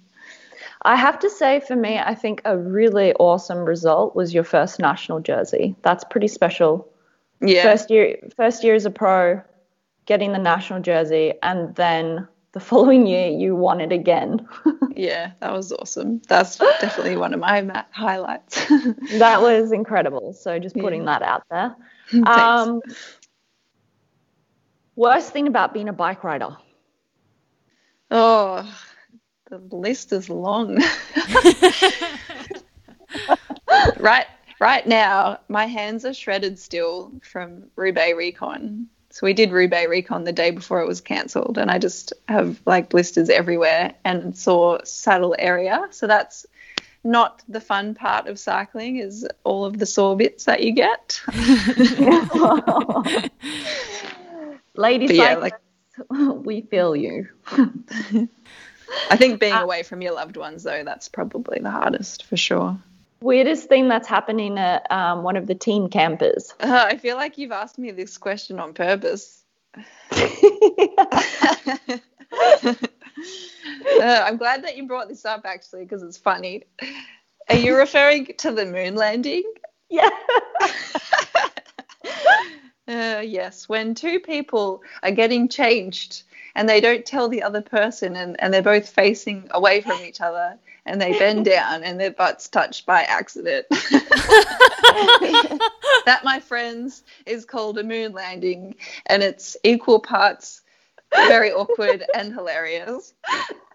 I have to say, for me, I think a really awesome result was your first national jersey. That's pretty special. Yeah. First year, first year as a pro, getting the national jersey, and then the following year you won it again. yeah, that was awesome. That's definitely one of my highlights. that was incredible. So just putting yeah. that out there. Um, worst thing about being a bike rider? Oh, the list is long. right right now, my hands are shredded still from Roubaix Recon. So we did Roubaix Recon the day before it was cancelled, and I just have like blisters everywhere and sore saddle area. So that's not the fun part of cycling is all of the sore bits that you get. Ladies, yeah, like, we feel you. I think being uh, away from your loved ones, though, that's probably the hardest for sure. Weirdest thing that's happening at um, one of the teen campers. Uh, I feel like you've asked me this question on purpose. uh, I'm glad that you brought this up actually because it's funny. Are you referring to the moon landing? Yeah. Uh, yes, when two people are getting changed and they don't tell the other person and, and they're both facing away from each other and they bend down and their butts touch by accident. that, my friends, is called a moon landing and it's equal parts very awkward and hilarious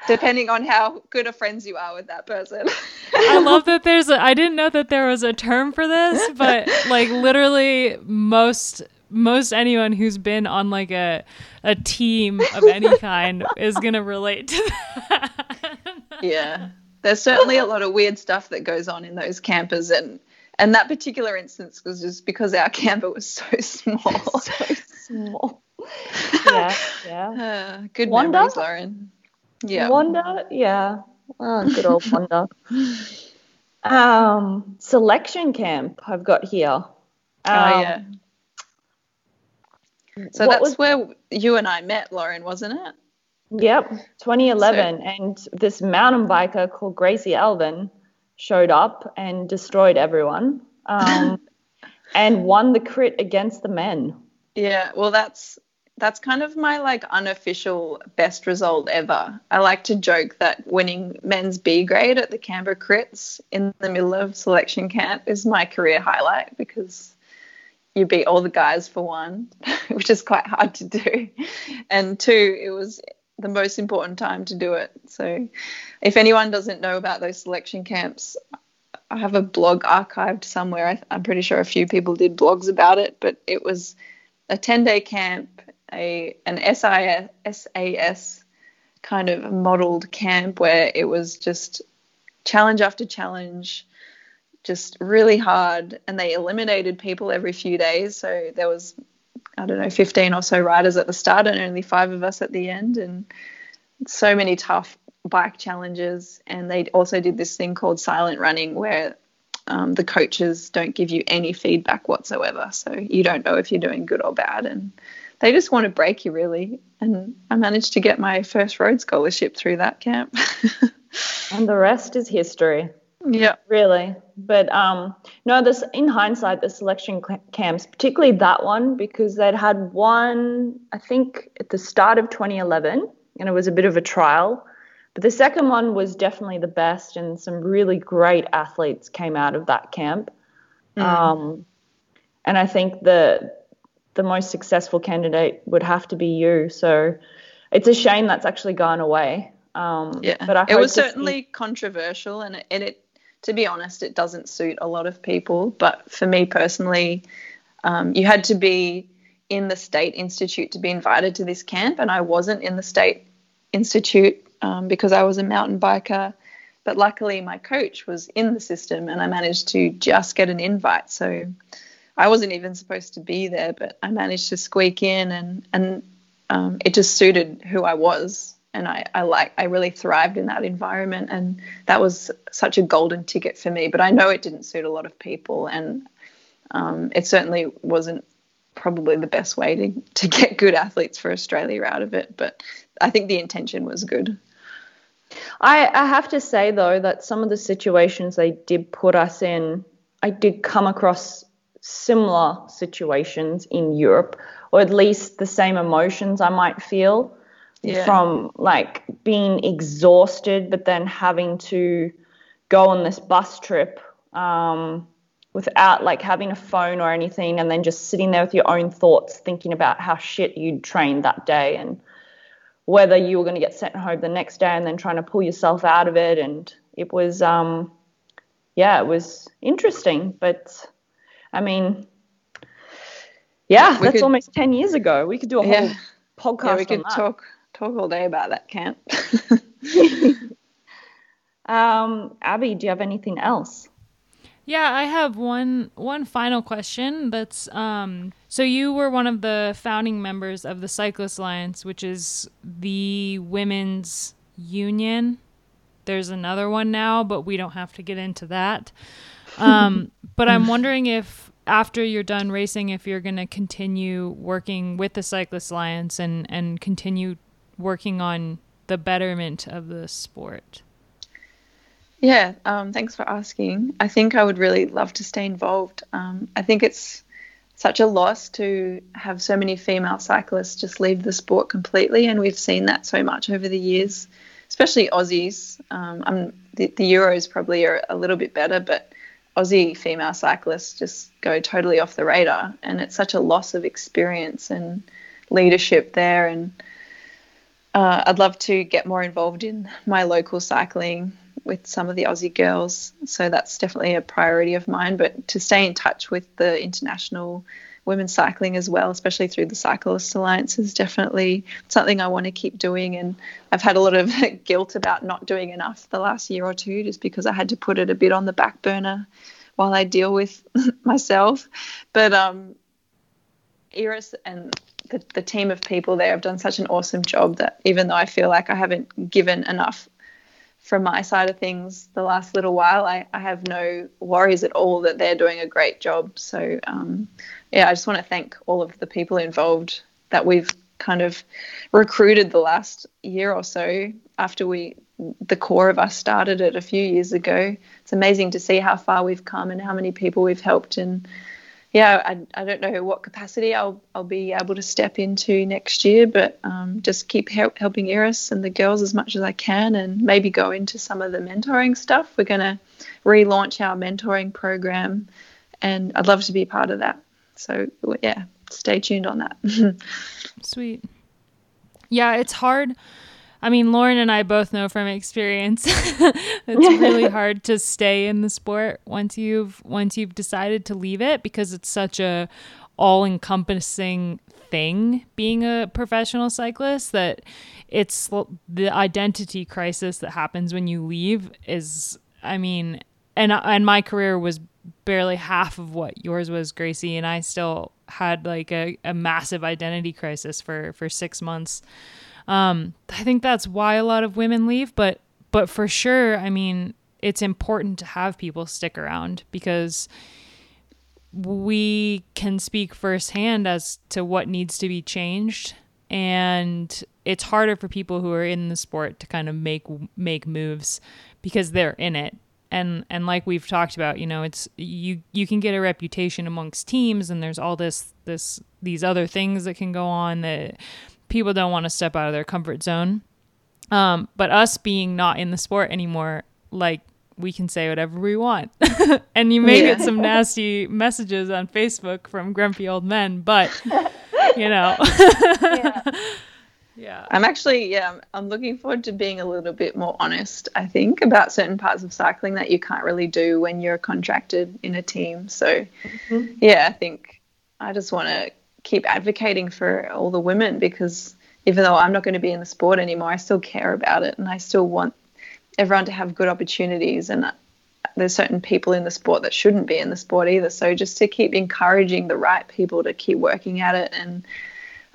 depending on how good of friends you are with that person. I love that there's a I didn't know that there was a term for this, but like literally most most anyone who's been on like a a team of any kind is gonna relate to that. yeah, there's certainly a lot of weird stuff that goes on in those campers, and and that particular instance was just because our camper was so small. so small. Yeah, yeah. Uh, good Wanda? memories, Lauren. Yeah. Wanda, yeah. Oh, good old Wanda. um, selection camp I've got here. Um, oh yeah. So that's was, where you and I met, Lauren, wasn't it? Yep, 2011. So, and this mountain biker called Gracie Elvin showed up and destroyed everyone um, and won the crit against the men. Yeah, well, that's that's kind of my like unofficial best result ever. I like to joke that winning men's B grade at the Canberra Crits in the middle of selection camp is my career highlight because you beat all the guys for one, which is quite hard to do. And two, it was the most important time to do it. So if anyone doesn't know about those selection camps, I have a blog archived somewhere. I'm pretty sure a few people did blogs about it, but it was a 10 day camp, a an SIS, SAS kind of modeled camp where it was just challenge after challenge, just really hard. And they eliminated people every few days. So there was, I don't know, 15 or so riders at the start and only five of us at the end. And so many tough bike challenges. And they also did this thing called silent running where um, the coaches don't give you any feedback whatsoever. So you don't know if you're doing good or bad. And they just want to break you, really. And I managed to get my first road scholarship through that camp. and the rest is history. Yeah. Really. But um, no, this in hindsight, the selection camps, particularly that one, because they'd had one, I think, at the start of 2011, and it was a bit of a trial. But the second one was definitely the best, and some really great athletes came out of that camp. Mm. Um, and I think the the most successful candidate would have to be you. So it's a shame that's actually gone away. Um, yeah, but I it was certainly see- controversial, and it, and it to be honest, it doesn't suit a lot of people. But for me personally, um, you had to be in the state institute to be invited to this camp, and I wasn't in the state institute um, because I was a mountain biker. But luckily, my coach was in the system, and I managed to just get an invite. So I wasn't even supposed to be there, but I managed to squeak in, and and um, it just suited who I was and I, I like I really thrived in that environment and that was such a golden ticket for me but I know it didn't suit a lot of people and um, it certainly wasn't probably the best way to, to get good athletes for Australia out of it but I think the intention was good. I, I have to say though that some of the situations they did put us in I did come across similar situations in Europe or at least the same emotions I might feel yeah. from like being exhausted, but then having to go on this bus trip um, without like having a phone or anything, and then just sitting there with your own thoughts, thinking about how shit you'd trained that day and whether you were going to get sent home the next day, and then trying to pull yourself out of it. And it was, um, yeah, it was interesting, but I mean, yeah, we that's could, almost 10 years ago. We could do a whole yeah, podcast. Yeah, we could talk talk all day about that camp. um, Abby, do you have anything else? Yeah, I have one one final question. That's um, so you were one of the founding members of the Cyclist Alliance, which is the women's union. There's another one now, but we don't have to get into that. Um, but I'm wondering if after you're done racing, if you're going to continue working with the Cyclist Alliance and and continue working on the betterment of the sport? Yeah, um, thanks for asking. I think I would really love to stay involved. Um, I think it's such a loss to have so many female cyclists just leave the sport completely, and we've seen that so much over the years, especially Aussies. Um, the, the Euros probably are a little bit better, but Aussie female cyclists just go totally off the radar, and it's such a loss of experience and leadership there. And uh, I'd love to get more involved in my local cycling with some of the Aussie girls. So that's definitely a priority of mine. But to stay in touch with the international women's cycling as well, especially through the Cyclist Alliance, is definitely something I want to keep doing. And I've had a lot of guilt about not doing enough the last year or two just because I had to put it a bit on the back burner while I deal with myself. But um, Iris and the, the team of people there have done such an awesome job that even though I feel like I haven't given enough from my side of things the last little while, I, I have no worries at all that they're doing a great job. So, um, yeah, I just want to thank all of the people involved that we've kind of recruited the last year or so after we the core of us started it a few years ago. It's amazing to see how far we've come and how many people we've helped and yeah, I, I don't know what capacity I'll I'll be able to step into next year, but um, just keep help, helping Iris and the girls as much as I can, and maybe go into some of the mentoring stuff. We're going to relaunch our mentoring program, and I'd love to be part of that. So yeah, stay tuned on that. Sweet. Yeah, it's hard I mean, Lauren and I both know from experience it's really hard to stay in the sport once you've once you've decided to leave it because it's such a all-encompassing thing being a professional cyclist that it's the identity crisis that happens when you leave is I mean, and and my career was barely half of what yours was, Gracie, and I still had like a, a massive identity crisis for for 6 months um, I think that's why a lot of women leave, but but for sure, I mean, it's important to have people stick around because we can speak firsthand as to what needs to be changed. And it's harder for people who are in the sport to kind of make make moves because they're in it. And and like we've talked about you know it's you you can get a reputation amongst teams and there's all this this these other things that can go on that people don't want to step out of their comfort zone. Um, but us being not in the sport anymore, like we can say whatever we want. and you may yeah. get some nasty messages on Facebook from grumpy old men, but you know. yeah. yeah. I'm actually yeah, I'm looking forward to being a little bit more honest, I think, about certain parts of cycling that you can't really do when you're contracted in a team. So mm-hmm. yeah, I think I just want to keep advocating for all the women because even though I'm not going to be in the sport anymore, I still care about it and I still want everyone to have good opportunities. And there's certain people in the sport that shouldn't be in the sport either. So just to keep encouraging the right people to keep working at it and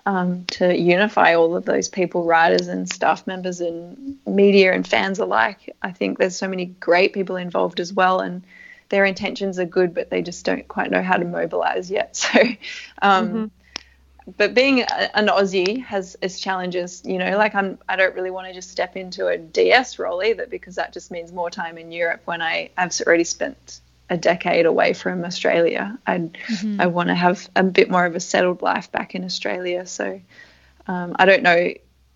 um, to unify all of those people, riders and staff members and media and fans alike. I think there's so many great people involved as well. And their intentions are good, but they just don't quite know how to mobilize yet. So, um, mm-hmm. but being a, an Aussie has its challenges. You know, like I'm, I don't really want to just step into a DS role either because that just means more time in Europe when I have already spent a decade away from Australia. I mm-hmm. I want to have a bit more of a settled life back in Australia. So, um, I don't know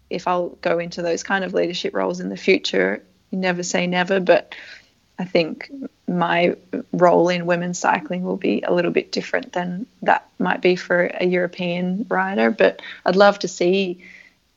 if I'll go into those kind of leadership roles in the future. You never say never, but I think my role in women's cycling will be a little bit different than that might be for a European rider. But I'd love to see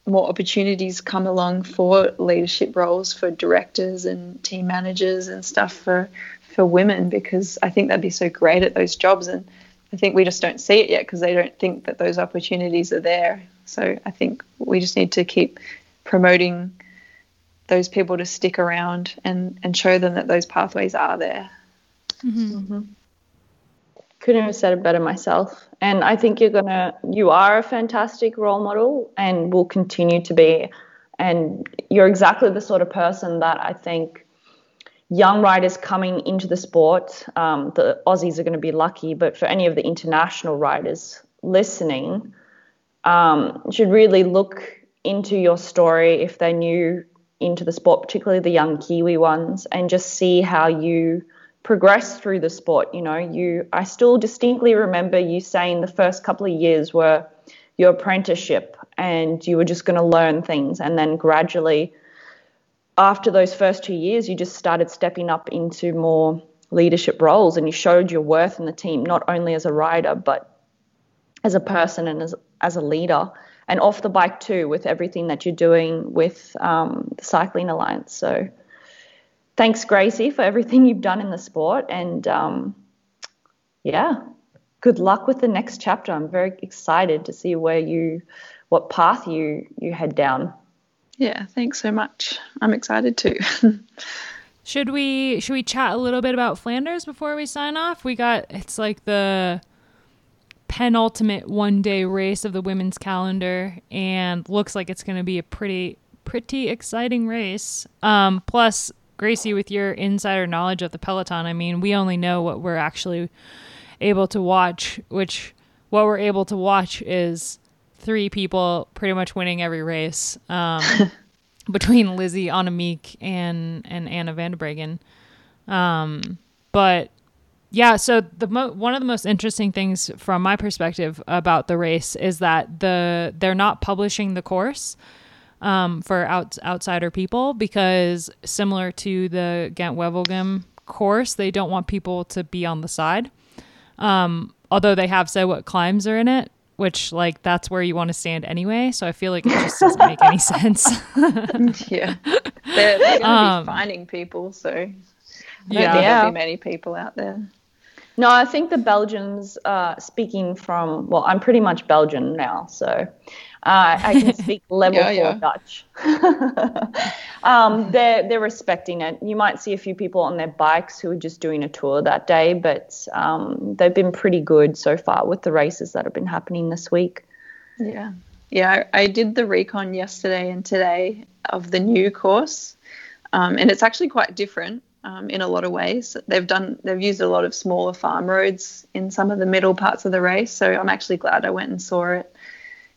more opportunities come along for leadership roles for directors and team managers and stuff for for women because I think they'd be so great at those jobs and I think we just don't see it yet because they don't think that those opportunities are there. So I think we just need to keep promoting those people to stick around and, and show them that those pathways are there. Mm-hmm. Mm-hmm. Couldn't have said it better myself. And I think you're gonna, you are a fantastic role model and will continue to be. And you're exactly the sort of person that I think young riders coming into the sport, um, the Aussies are going to be lucky, but for any of the international riders listening, um, should really look into your story if they knew into the sport, particularly the young Kiwi ones, and just see how you progress through the sport. You know, you I still distinctly remember you saying the first couple of years were your apprenticeship and you were just going to learn things and then gradually after those first two years you just started stepping up into more leadership roles and you showed your worth in the team not only as a rider but as a person and as as a leader and off the bike too with everything that you're doing with um, the Cycling Alliance. So thanks, Gracie, for everything you've done in the sport. And um, yeah, good luck with the next chapter. I'm very excited to see where you, what path you you head down. Yeah, thanks so much. I'm excited too. should we should we chat a little bit about Flanders before we sign off? We got it's like the penultimate one day race of the women's calendar and looks like it's going to be a pretty pretty exciting race. Um, plus, Gracie, with your insider knowledge of the peloton, I mean, we only know what we're actually able to watch, which what we're able to watch is three people pretty much winning every race um, between Lizzie, Annemiek, and and Anna van der Breggen. Um, but yeah, so the mo- one of the most interesting things from my perspective about the race is that the they're not publishing the course um, for out- outsider people because similar to the Ghent Wevelgem course, they don't want people to be on the side. Um, although they have said what climbs are in it, which like that's where you want to stand anyway. So I feel like it just doesn't make any sense. yeah, they're, they're going to um, be finding people, so yeah. there'll be many people out there. No, I think the Belgians, uh, speaking from, well, I'm pretty much Belgian now, so uh, I can speak level yeah, four yeah. Dutch. um, they're they're respecting it. You might see a few people on their bikes who are just doing a tour that day, but um, they've been pretty good so far with the races that have been happening this week. Yeah, yeah. I did the recon yesterday and today of the new course, um, and it's actually quite different. Um, in a lot of ways. They've done they've used a lot of smaller farm roads in some of the middle parts of the race, so I'm actually glad I went and saw it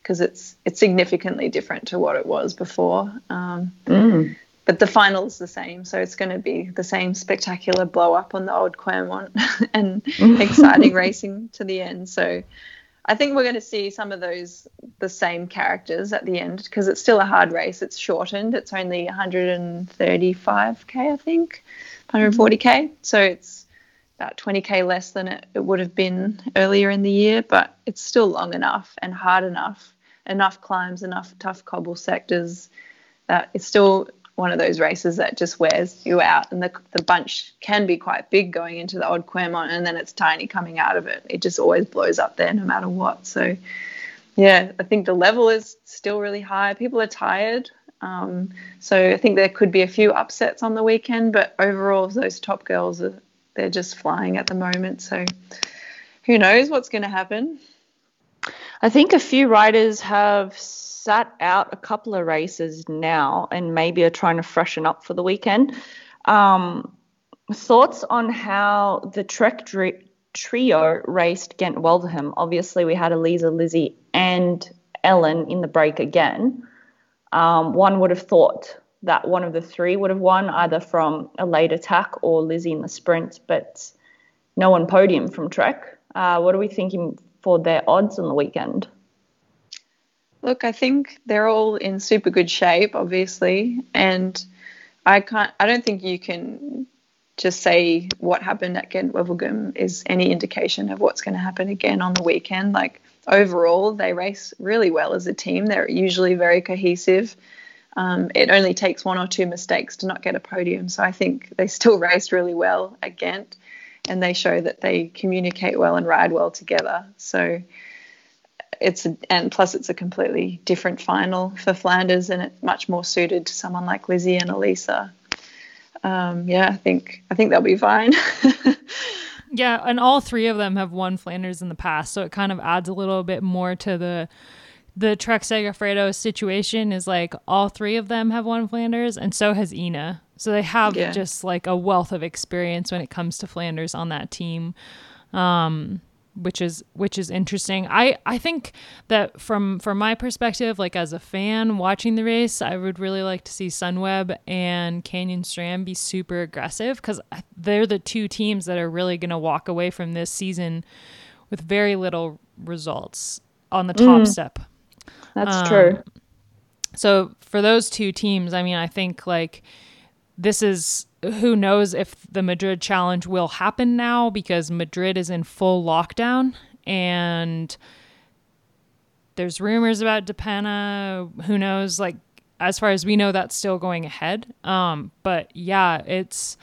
because it's it's significantly different to what it was before. Um, mm. But the final is the same, so it's going to be the same spectacular blow up on the old Kwaremont and exciting racing to the end. So I think we're going to see some of those the same characters at the end because it's still a hard race. It's shortened. It's only 135k, I think, 140k. So it's about 20k less than it, it would have been earlier in the year, but it's still long enough and hard enough enough climbs, enough tough cobble sectors that it's still one of those races that just wears you out. And the, the bunch can be quite big going into the old Kwaremont and then it's tiny coming out of it. It just always blows up there no matter what. So, yeah, I think the level is still really high. People are tired. Um, so I think there could be a few upsets on the weekend, but overall, those top girls are they're just flying at the moment. So who knows what's going to happen? I think a few riders have sat out a couple of races now and maybe are trying to freshen up for the weekend. Um, thoughts on how the Trek trio raced Ghent Wevelgem? Obviously, we had Elisa, Lizzie, and Ellen in the break again. Um, one would have thought that one of the three would have won either from a late attack or Lizzie in the sprint, but no one podium from Trek. Uh, what are we thinking for their odds on the weekend? Look, I think they're all in super good shape, obviously, and I can't. I don't think you can just say what happened at Ghent Wevelgem is any indication of what's going to happen again on the weekend. Like overall, they race really well as a team. They're usually very cohesive. Um, it only takes one or two mistakes to not get a podium. So I think they still raced really well at Ghent and they show that they communicate well and ride well together. So it's a, and plus it's a completely different final for Flanders and it's much more suited to someone like Lizzie and Elisa. Um, yeah, I think I think they'll be fine. yeah, and all three of them have won Flanders in the past, so it kind of adds a little bit more to the the Trek Segafredo situation is like all three of them have won Flanders, and so has Ina. So they have yeah. just like a wealth of experience when it comes to Flanders on that team. Um, which is which is interesting. I I think that from from my perspective, like as a fan watching the race, I would really like to see Sunweb and Canyon SRAM be super aggressive because they're the two teams that are really going to walk away from this season with very little results on the top mm. step. That's um, true. So for those two teams, I mean, I think like this is who knows if the Madrid challenge will happen now because Madrid is in full lockdown and there's rumors about De Panne. Who knows? Like, as far as we know, that's still going ahead. Um, but yeah, it's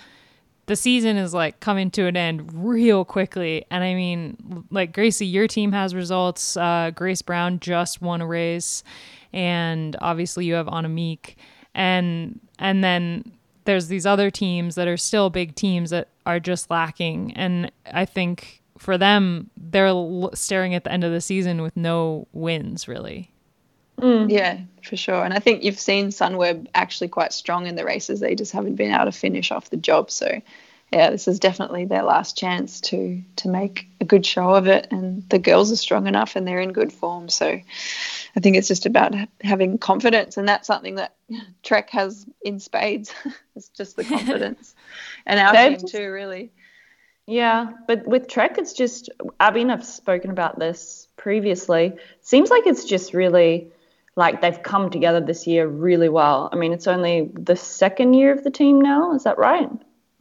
the season is like coming to an end real quickly. And I mean, like Gracie, your team has results. Uh, Grace Brown just won a race, and obviously you have Annemiek, and and then there's these other teams that are still big teams that are just lacking. And I think for them, they're staring at the end of the season with no wins, really. Mm. Yeah, for sure. And I think you've seen Sunweb actually quite strong in the races. They just haven't been able to finish off the job. So, yeah, this is definitely their last chance to to make a good show of it. And the girls are strong enough and they're in good form. So, I think it's just about having confidence, and that's something that Trek has in spades. it's just the confidence, and our team too, really. Yeah, but with Trek, it's just Abby and I've spoken about this previously. Seems like it's just really like they've come together this year really well. I mean, it's only the second year of the team now. Is that right?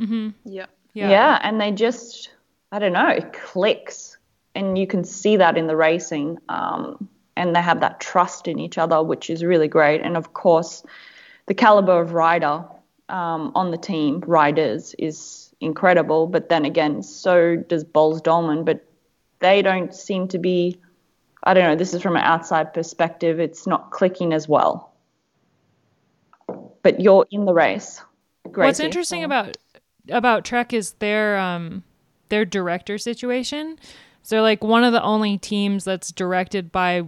Mm-hmm. Yeah. yeah. Yeah, and they just I don't know, it clicks, and you can see that in the racing. Um, and they have that trust in each other, which is really great. And of course, the caliber of rider um, on the team, riders, is incredible. But then again, so does Boels Dolman. But they don't seem to be, I don't know, this is from an outside perspective, it's not clicking as well. But you're in the race. Gracie. What's interesting about about Trek is their um their director situation. So like one of the only teams that's directed by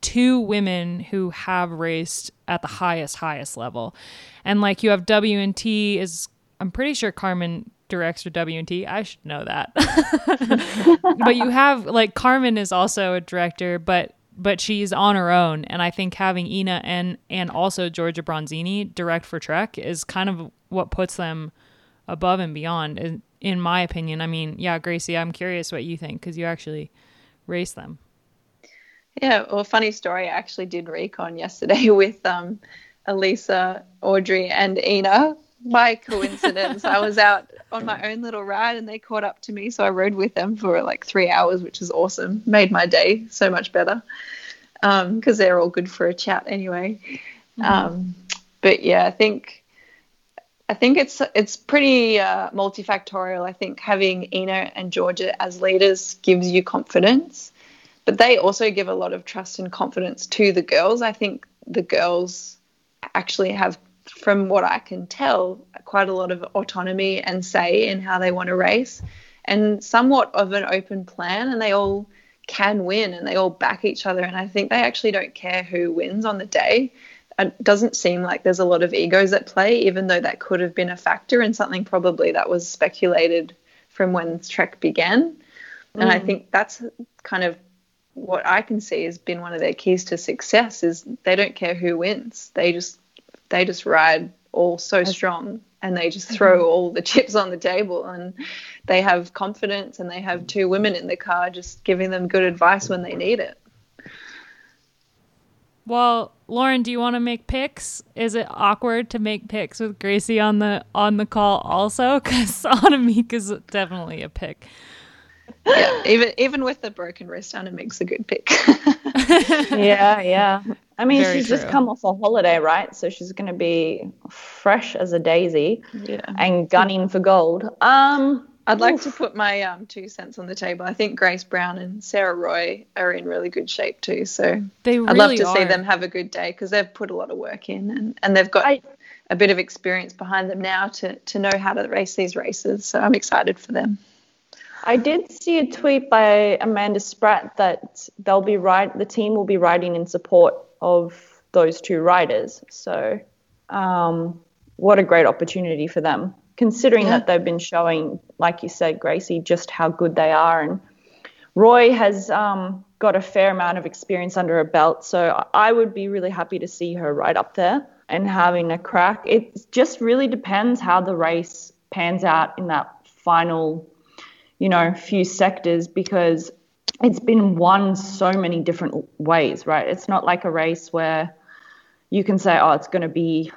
two women who have raced at the highest highest level. And like you have W and T is I'm pretty sure Carmen directs for W&T. I should know that. but you have like Carmen is also a director, but but she's on her own and I think having Ina and and also Giorgia Bronzini direct for Trek is kind of what puts them above and beyond in, in my opinion. I mean, yeah, Gracie, I'm curious what you think cuz you actually race them. Yeah, well, funny story. I actually did recon yesterday with um, Elisa, Audrey, and Ina by coincidence, I was out on my own little ride and they caught up to me. So I rode with them for like three hours, which is awesome. Made my day so much better because um, they're all good for a chat anyway. Mm-hmm. Um, but yeah, I think. I think it's it's pretty uh, multifactorial. I think having Ina and Georgia as leaders gives you confidence, but they also give a lot of trust and confidence to the girls. I think the girls actually have from what I can tell, quite a lot of autonomy and say in how they want to race, and somewhat of an open plan, and they all can win and they all back each other. And I think they actually don't care who wins on the day. It doesn't seem like there's a lot of egos at play, even though that could have been a factor and something probably that was speculated from when Trek began. And I mm. think that's kind of what I can see has been one of their keys to success is they don't care who wins. They just they just ride all so strong and they just throw mm-hmm. all the chips on the table and they have confidence and they have two women in the car just giving them good advice when they need it. Well, Lauren, do you want to make picks? Is it awkward to make picks with Gracie on the on the call also? Because Annemiek is definitely a pick. Yeah, even even with the broken wrist, Annemiek's a good pick. yeah, yeah. I mean, Very she's true. just come off a holiday, right? So she's going to be fresh as a daisy yeah. and gunning for gold. Um, I'd like oof. to put my um, two cents on the table. I think Grace Brown and Sarah Roy are in really good shape too. So they really I'd love to are. see them have a good day because they've put a lot of work in and, and they've got I, a bit of experience behind them now to, to know how to race these races. So I'm excited for them. I did see a tweet by Amanda Spratt that they'll be right. The team will be riding in support of those two riders. So, um, what a great opportunity for them, considering yeah. that they've been showing, like you said, Gracie, just how good they are. And Roy has um, got a fair amount of experience under her belt. So, I would be really happy to see her right up there and having a crack. It just really depends how the race pans out in that final, you know, few sectors because it's been won so many different ways, right? It's not like a race where you can say, oh, it's going to be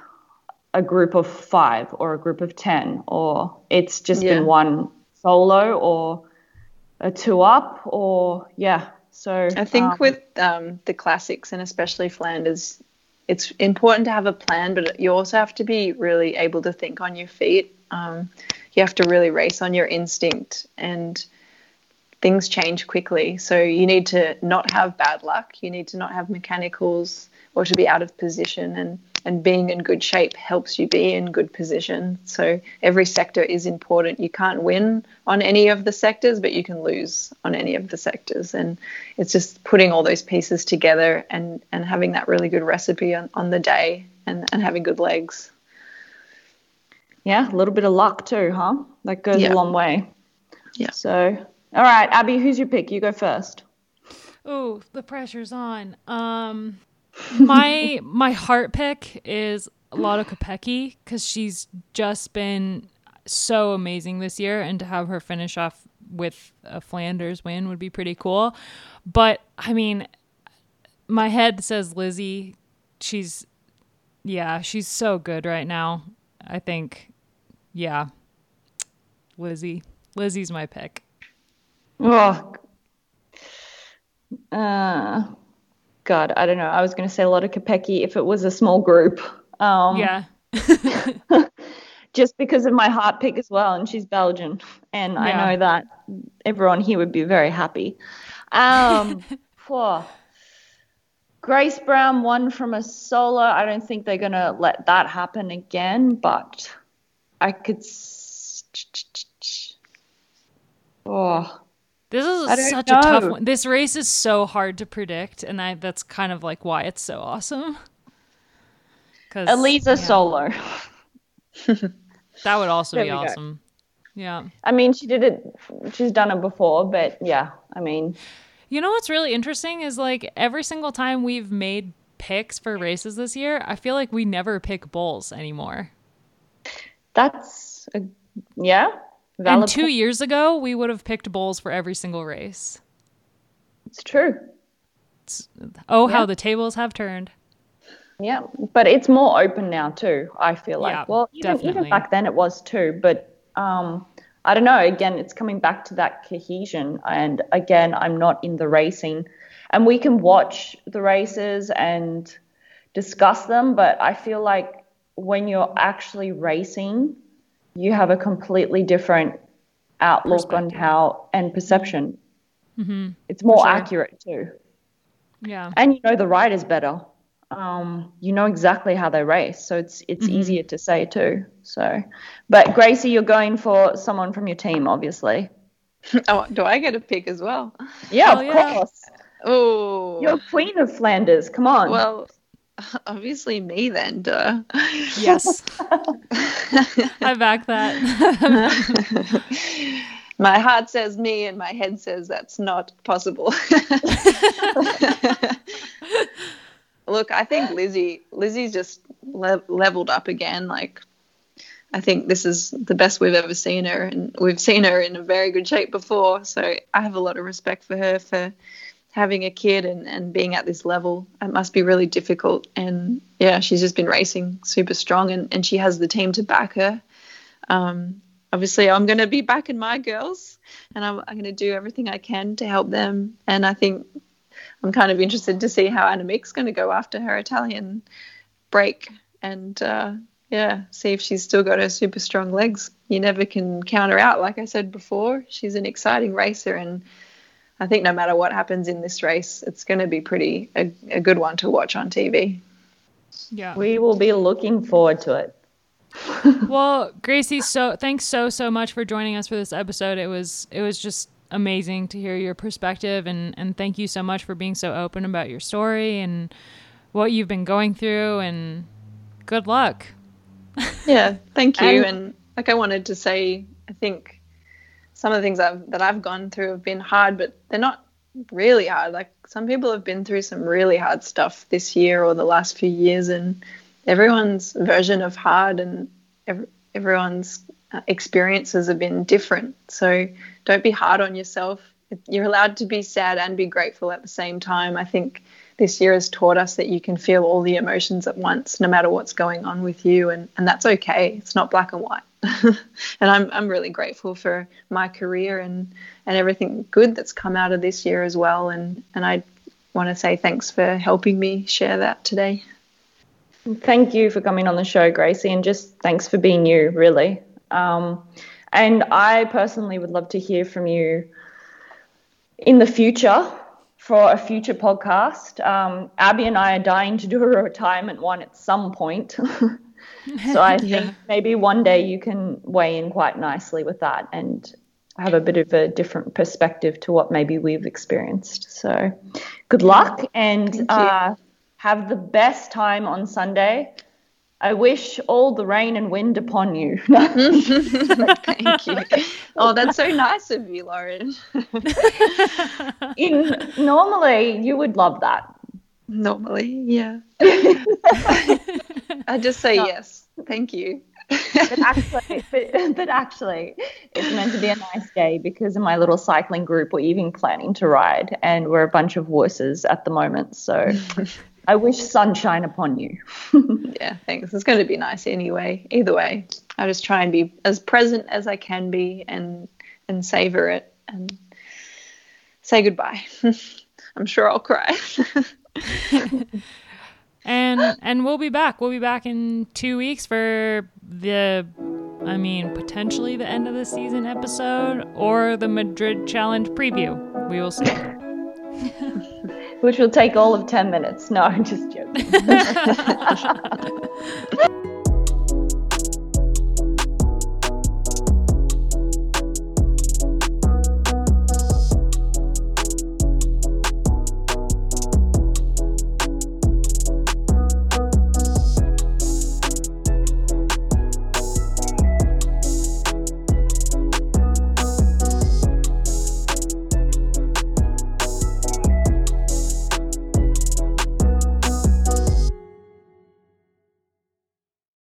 a group of five or a group of 10, or it's just yeah. been one solo or a two up, or yeah. So I think um, with um, the classics and especially Flanders, it's important to have a plan, but you also have to be really able to think on your feet. Um, you have to really race on your instinct and things change quickly. So you need to not have bad luck. You need to not have mechanicals or to be out of position. And and being in good shape helps you be in good position. So every sector is important. You can't win on any of the sectors, but you can lose on any of the sectors. And it's just putting all those pieces together and, and having that really good recipe on, on the day and, and having good legs. Yeah, a little bit of luck too, huh? That goes Yeah. a long way. Yeah. So, all right, Abby, who's your pick? You go first. Oh, the pressure's on. Um, my my heart pick is Lotte Kopecky because she's just been so amazing this year, and to have her finish off with a Flanders win would be pretty cool. But I mean, my head says Lizzie. She's yeah, she's so good right now. I think, yeah, Lizzie. Lizzie's my pick. Oh, uh, God, I don't know. I was going to say a lot of Kopecky if it was a small group. Um, Yeah, just because of my heart pick as well, and she's Belgian, and Yeah. I know that everyone here would be very happy. Um, phew. Grace Brown won from a solo. I don't think they're gonna let that happen again, but I could. Oh, This is don't such a tough one. This race is so hard to predict, and I that's kind of like why it's so awesome. Because Elisa solo. that would also There be we go. awesome. Yeah. I mean, she did it. She's done it before, but yeah. I mean, You know what's really interesting is like every single time we've made picks for races this year, I feel like we never pick Boels anymore. that's a, yeah. Valid and two point. years ago, we would have picked Boels for every single race. It's true. Oh, how the tables have turned. Yeah, but it's more open now too. I feel like. Yeah, well, even, definitely. even back then it was too, but um, I don't know. Again, it's coming back to that cohesion, and again, I'm not in the racing, and we can watch the races and discuss them, but I feel like when you're actually racing, you have a completely different outlook on how and perception. It's more sure. accurate too Yeah. and you know the riders better. Um, you know exactly how they race, so it's it's Mm-hmm. easier to say too. So, but Gracie, you're going for someone from your team, obviously. Oh, do I get a pick as well? Yeah, Hell of yeah. course. Oh, You're queen of Flanders. Come on. well, obviously me then, duh. Yes. I back that. my heart says me, and my head says that's not possible. Look, I think Lizzie, Lizzie's just le- leveled up again. Like, I think this is the best we've ever seen her, and we've seen her in a very good shape before. So I have a lot of respect for her for having a kid and, and being at this level. It must be really difficult. And yeah, she's just been racing super strong, and, and she has the team to back her. Um, obviously, I'm going to be backing my girls, and I'm, I'm going to do everything I can to help them. And I think I'm kind of interested to see how Annemiek's going to go after her Italian break, and uh, yeah, see if she's still got her super strong legs. You never can count her out, like I said before. She's an exciting racer, and I think no matter what happens in this race, it's going to be pretty a, a good one to watch on TV. yeah. we will be looking forward to it. Well, Gracie, so thanks so so much for joining us for this episode. It was it was just amazing to hear your perspective and and thank you so much for being so open about your story and what you've been going through and good luck. Yeah, thank you. And- And, like I wanted to say, I think some of the things I've, that I've gone through have been hard, but they're not really hard. Like some people have been through some really hard stuff this year or the last few years, and everyone's version of hard and ev- everyone's uh, experiences have been different. So don't be hard on yourself. You're allowed to be sad and be grateful at the same time. I think this year has taught us that you can feel all the emotions at once, no matter what's going on with you, and, and that's okay. It's not black and white. and I'm I'm really grateful for my career and, and everything good that's come out of this year as well. And and I want to say thanks for helping me share that today. Thank you for coming on the show, Gracie, and just thanks for being you, really. Um, and I personally would love to hear from you in the future for a future podcast. Um, Abby and I are dying to do a retirement one at some point. so I think yeah. maybe one day you can weigh in quite nicely with that and have a bit of a different perspective to what maybe we've experienced. So good luck and uh, have the best time on Sunday. I wish all the rain and wind upon you. Thank you. Oh, that's so nice of you, Lauren. In normally you would love that. Normally, yeah. I just say no. yes. Thank you. but actually, but, but, actually, it's meant to be a nice day because in my little cycling group, we're even planning to ride, and we're a bunch of horses at the moment. So I wish sunshine upon you. yeah, thanks. It's going to be nice anyway. Either way, I just try and be as present as I can be and and savor it and say goodbye. I'm sure I'll cry. and and we'll be back. We'll be back in two weeks for the, I mean, potentially the end of the season episode or the Madrid Challenge preview. We will see. which will take all of 10 minutes. No, I'm just joking.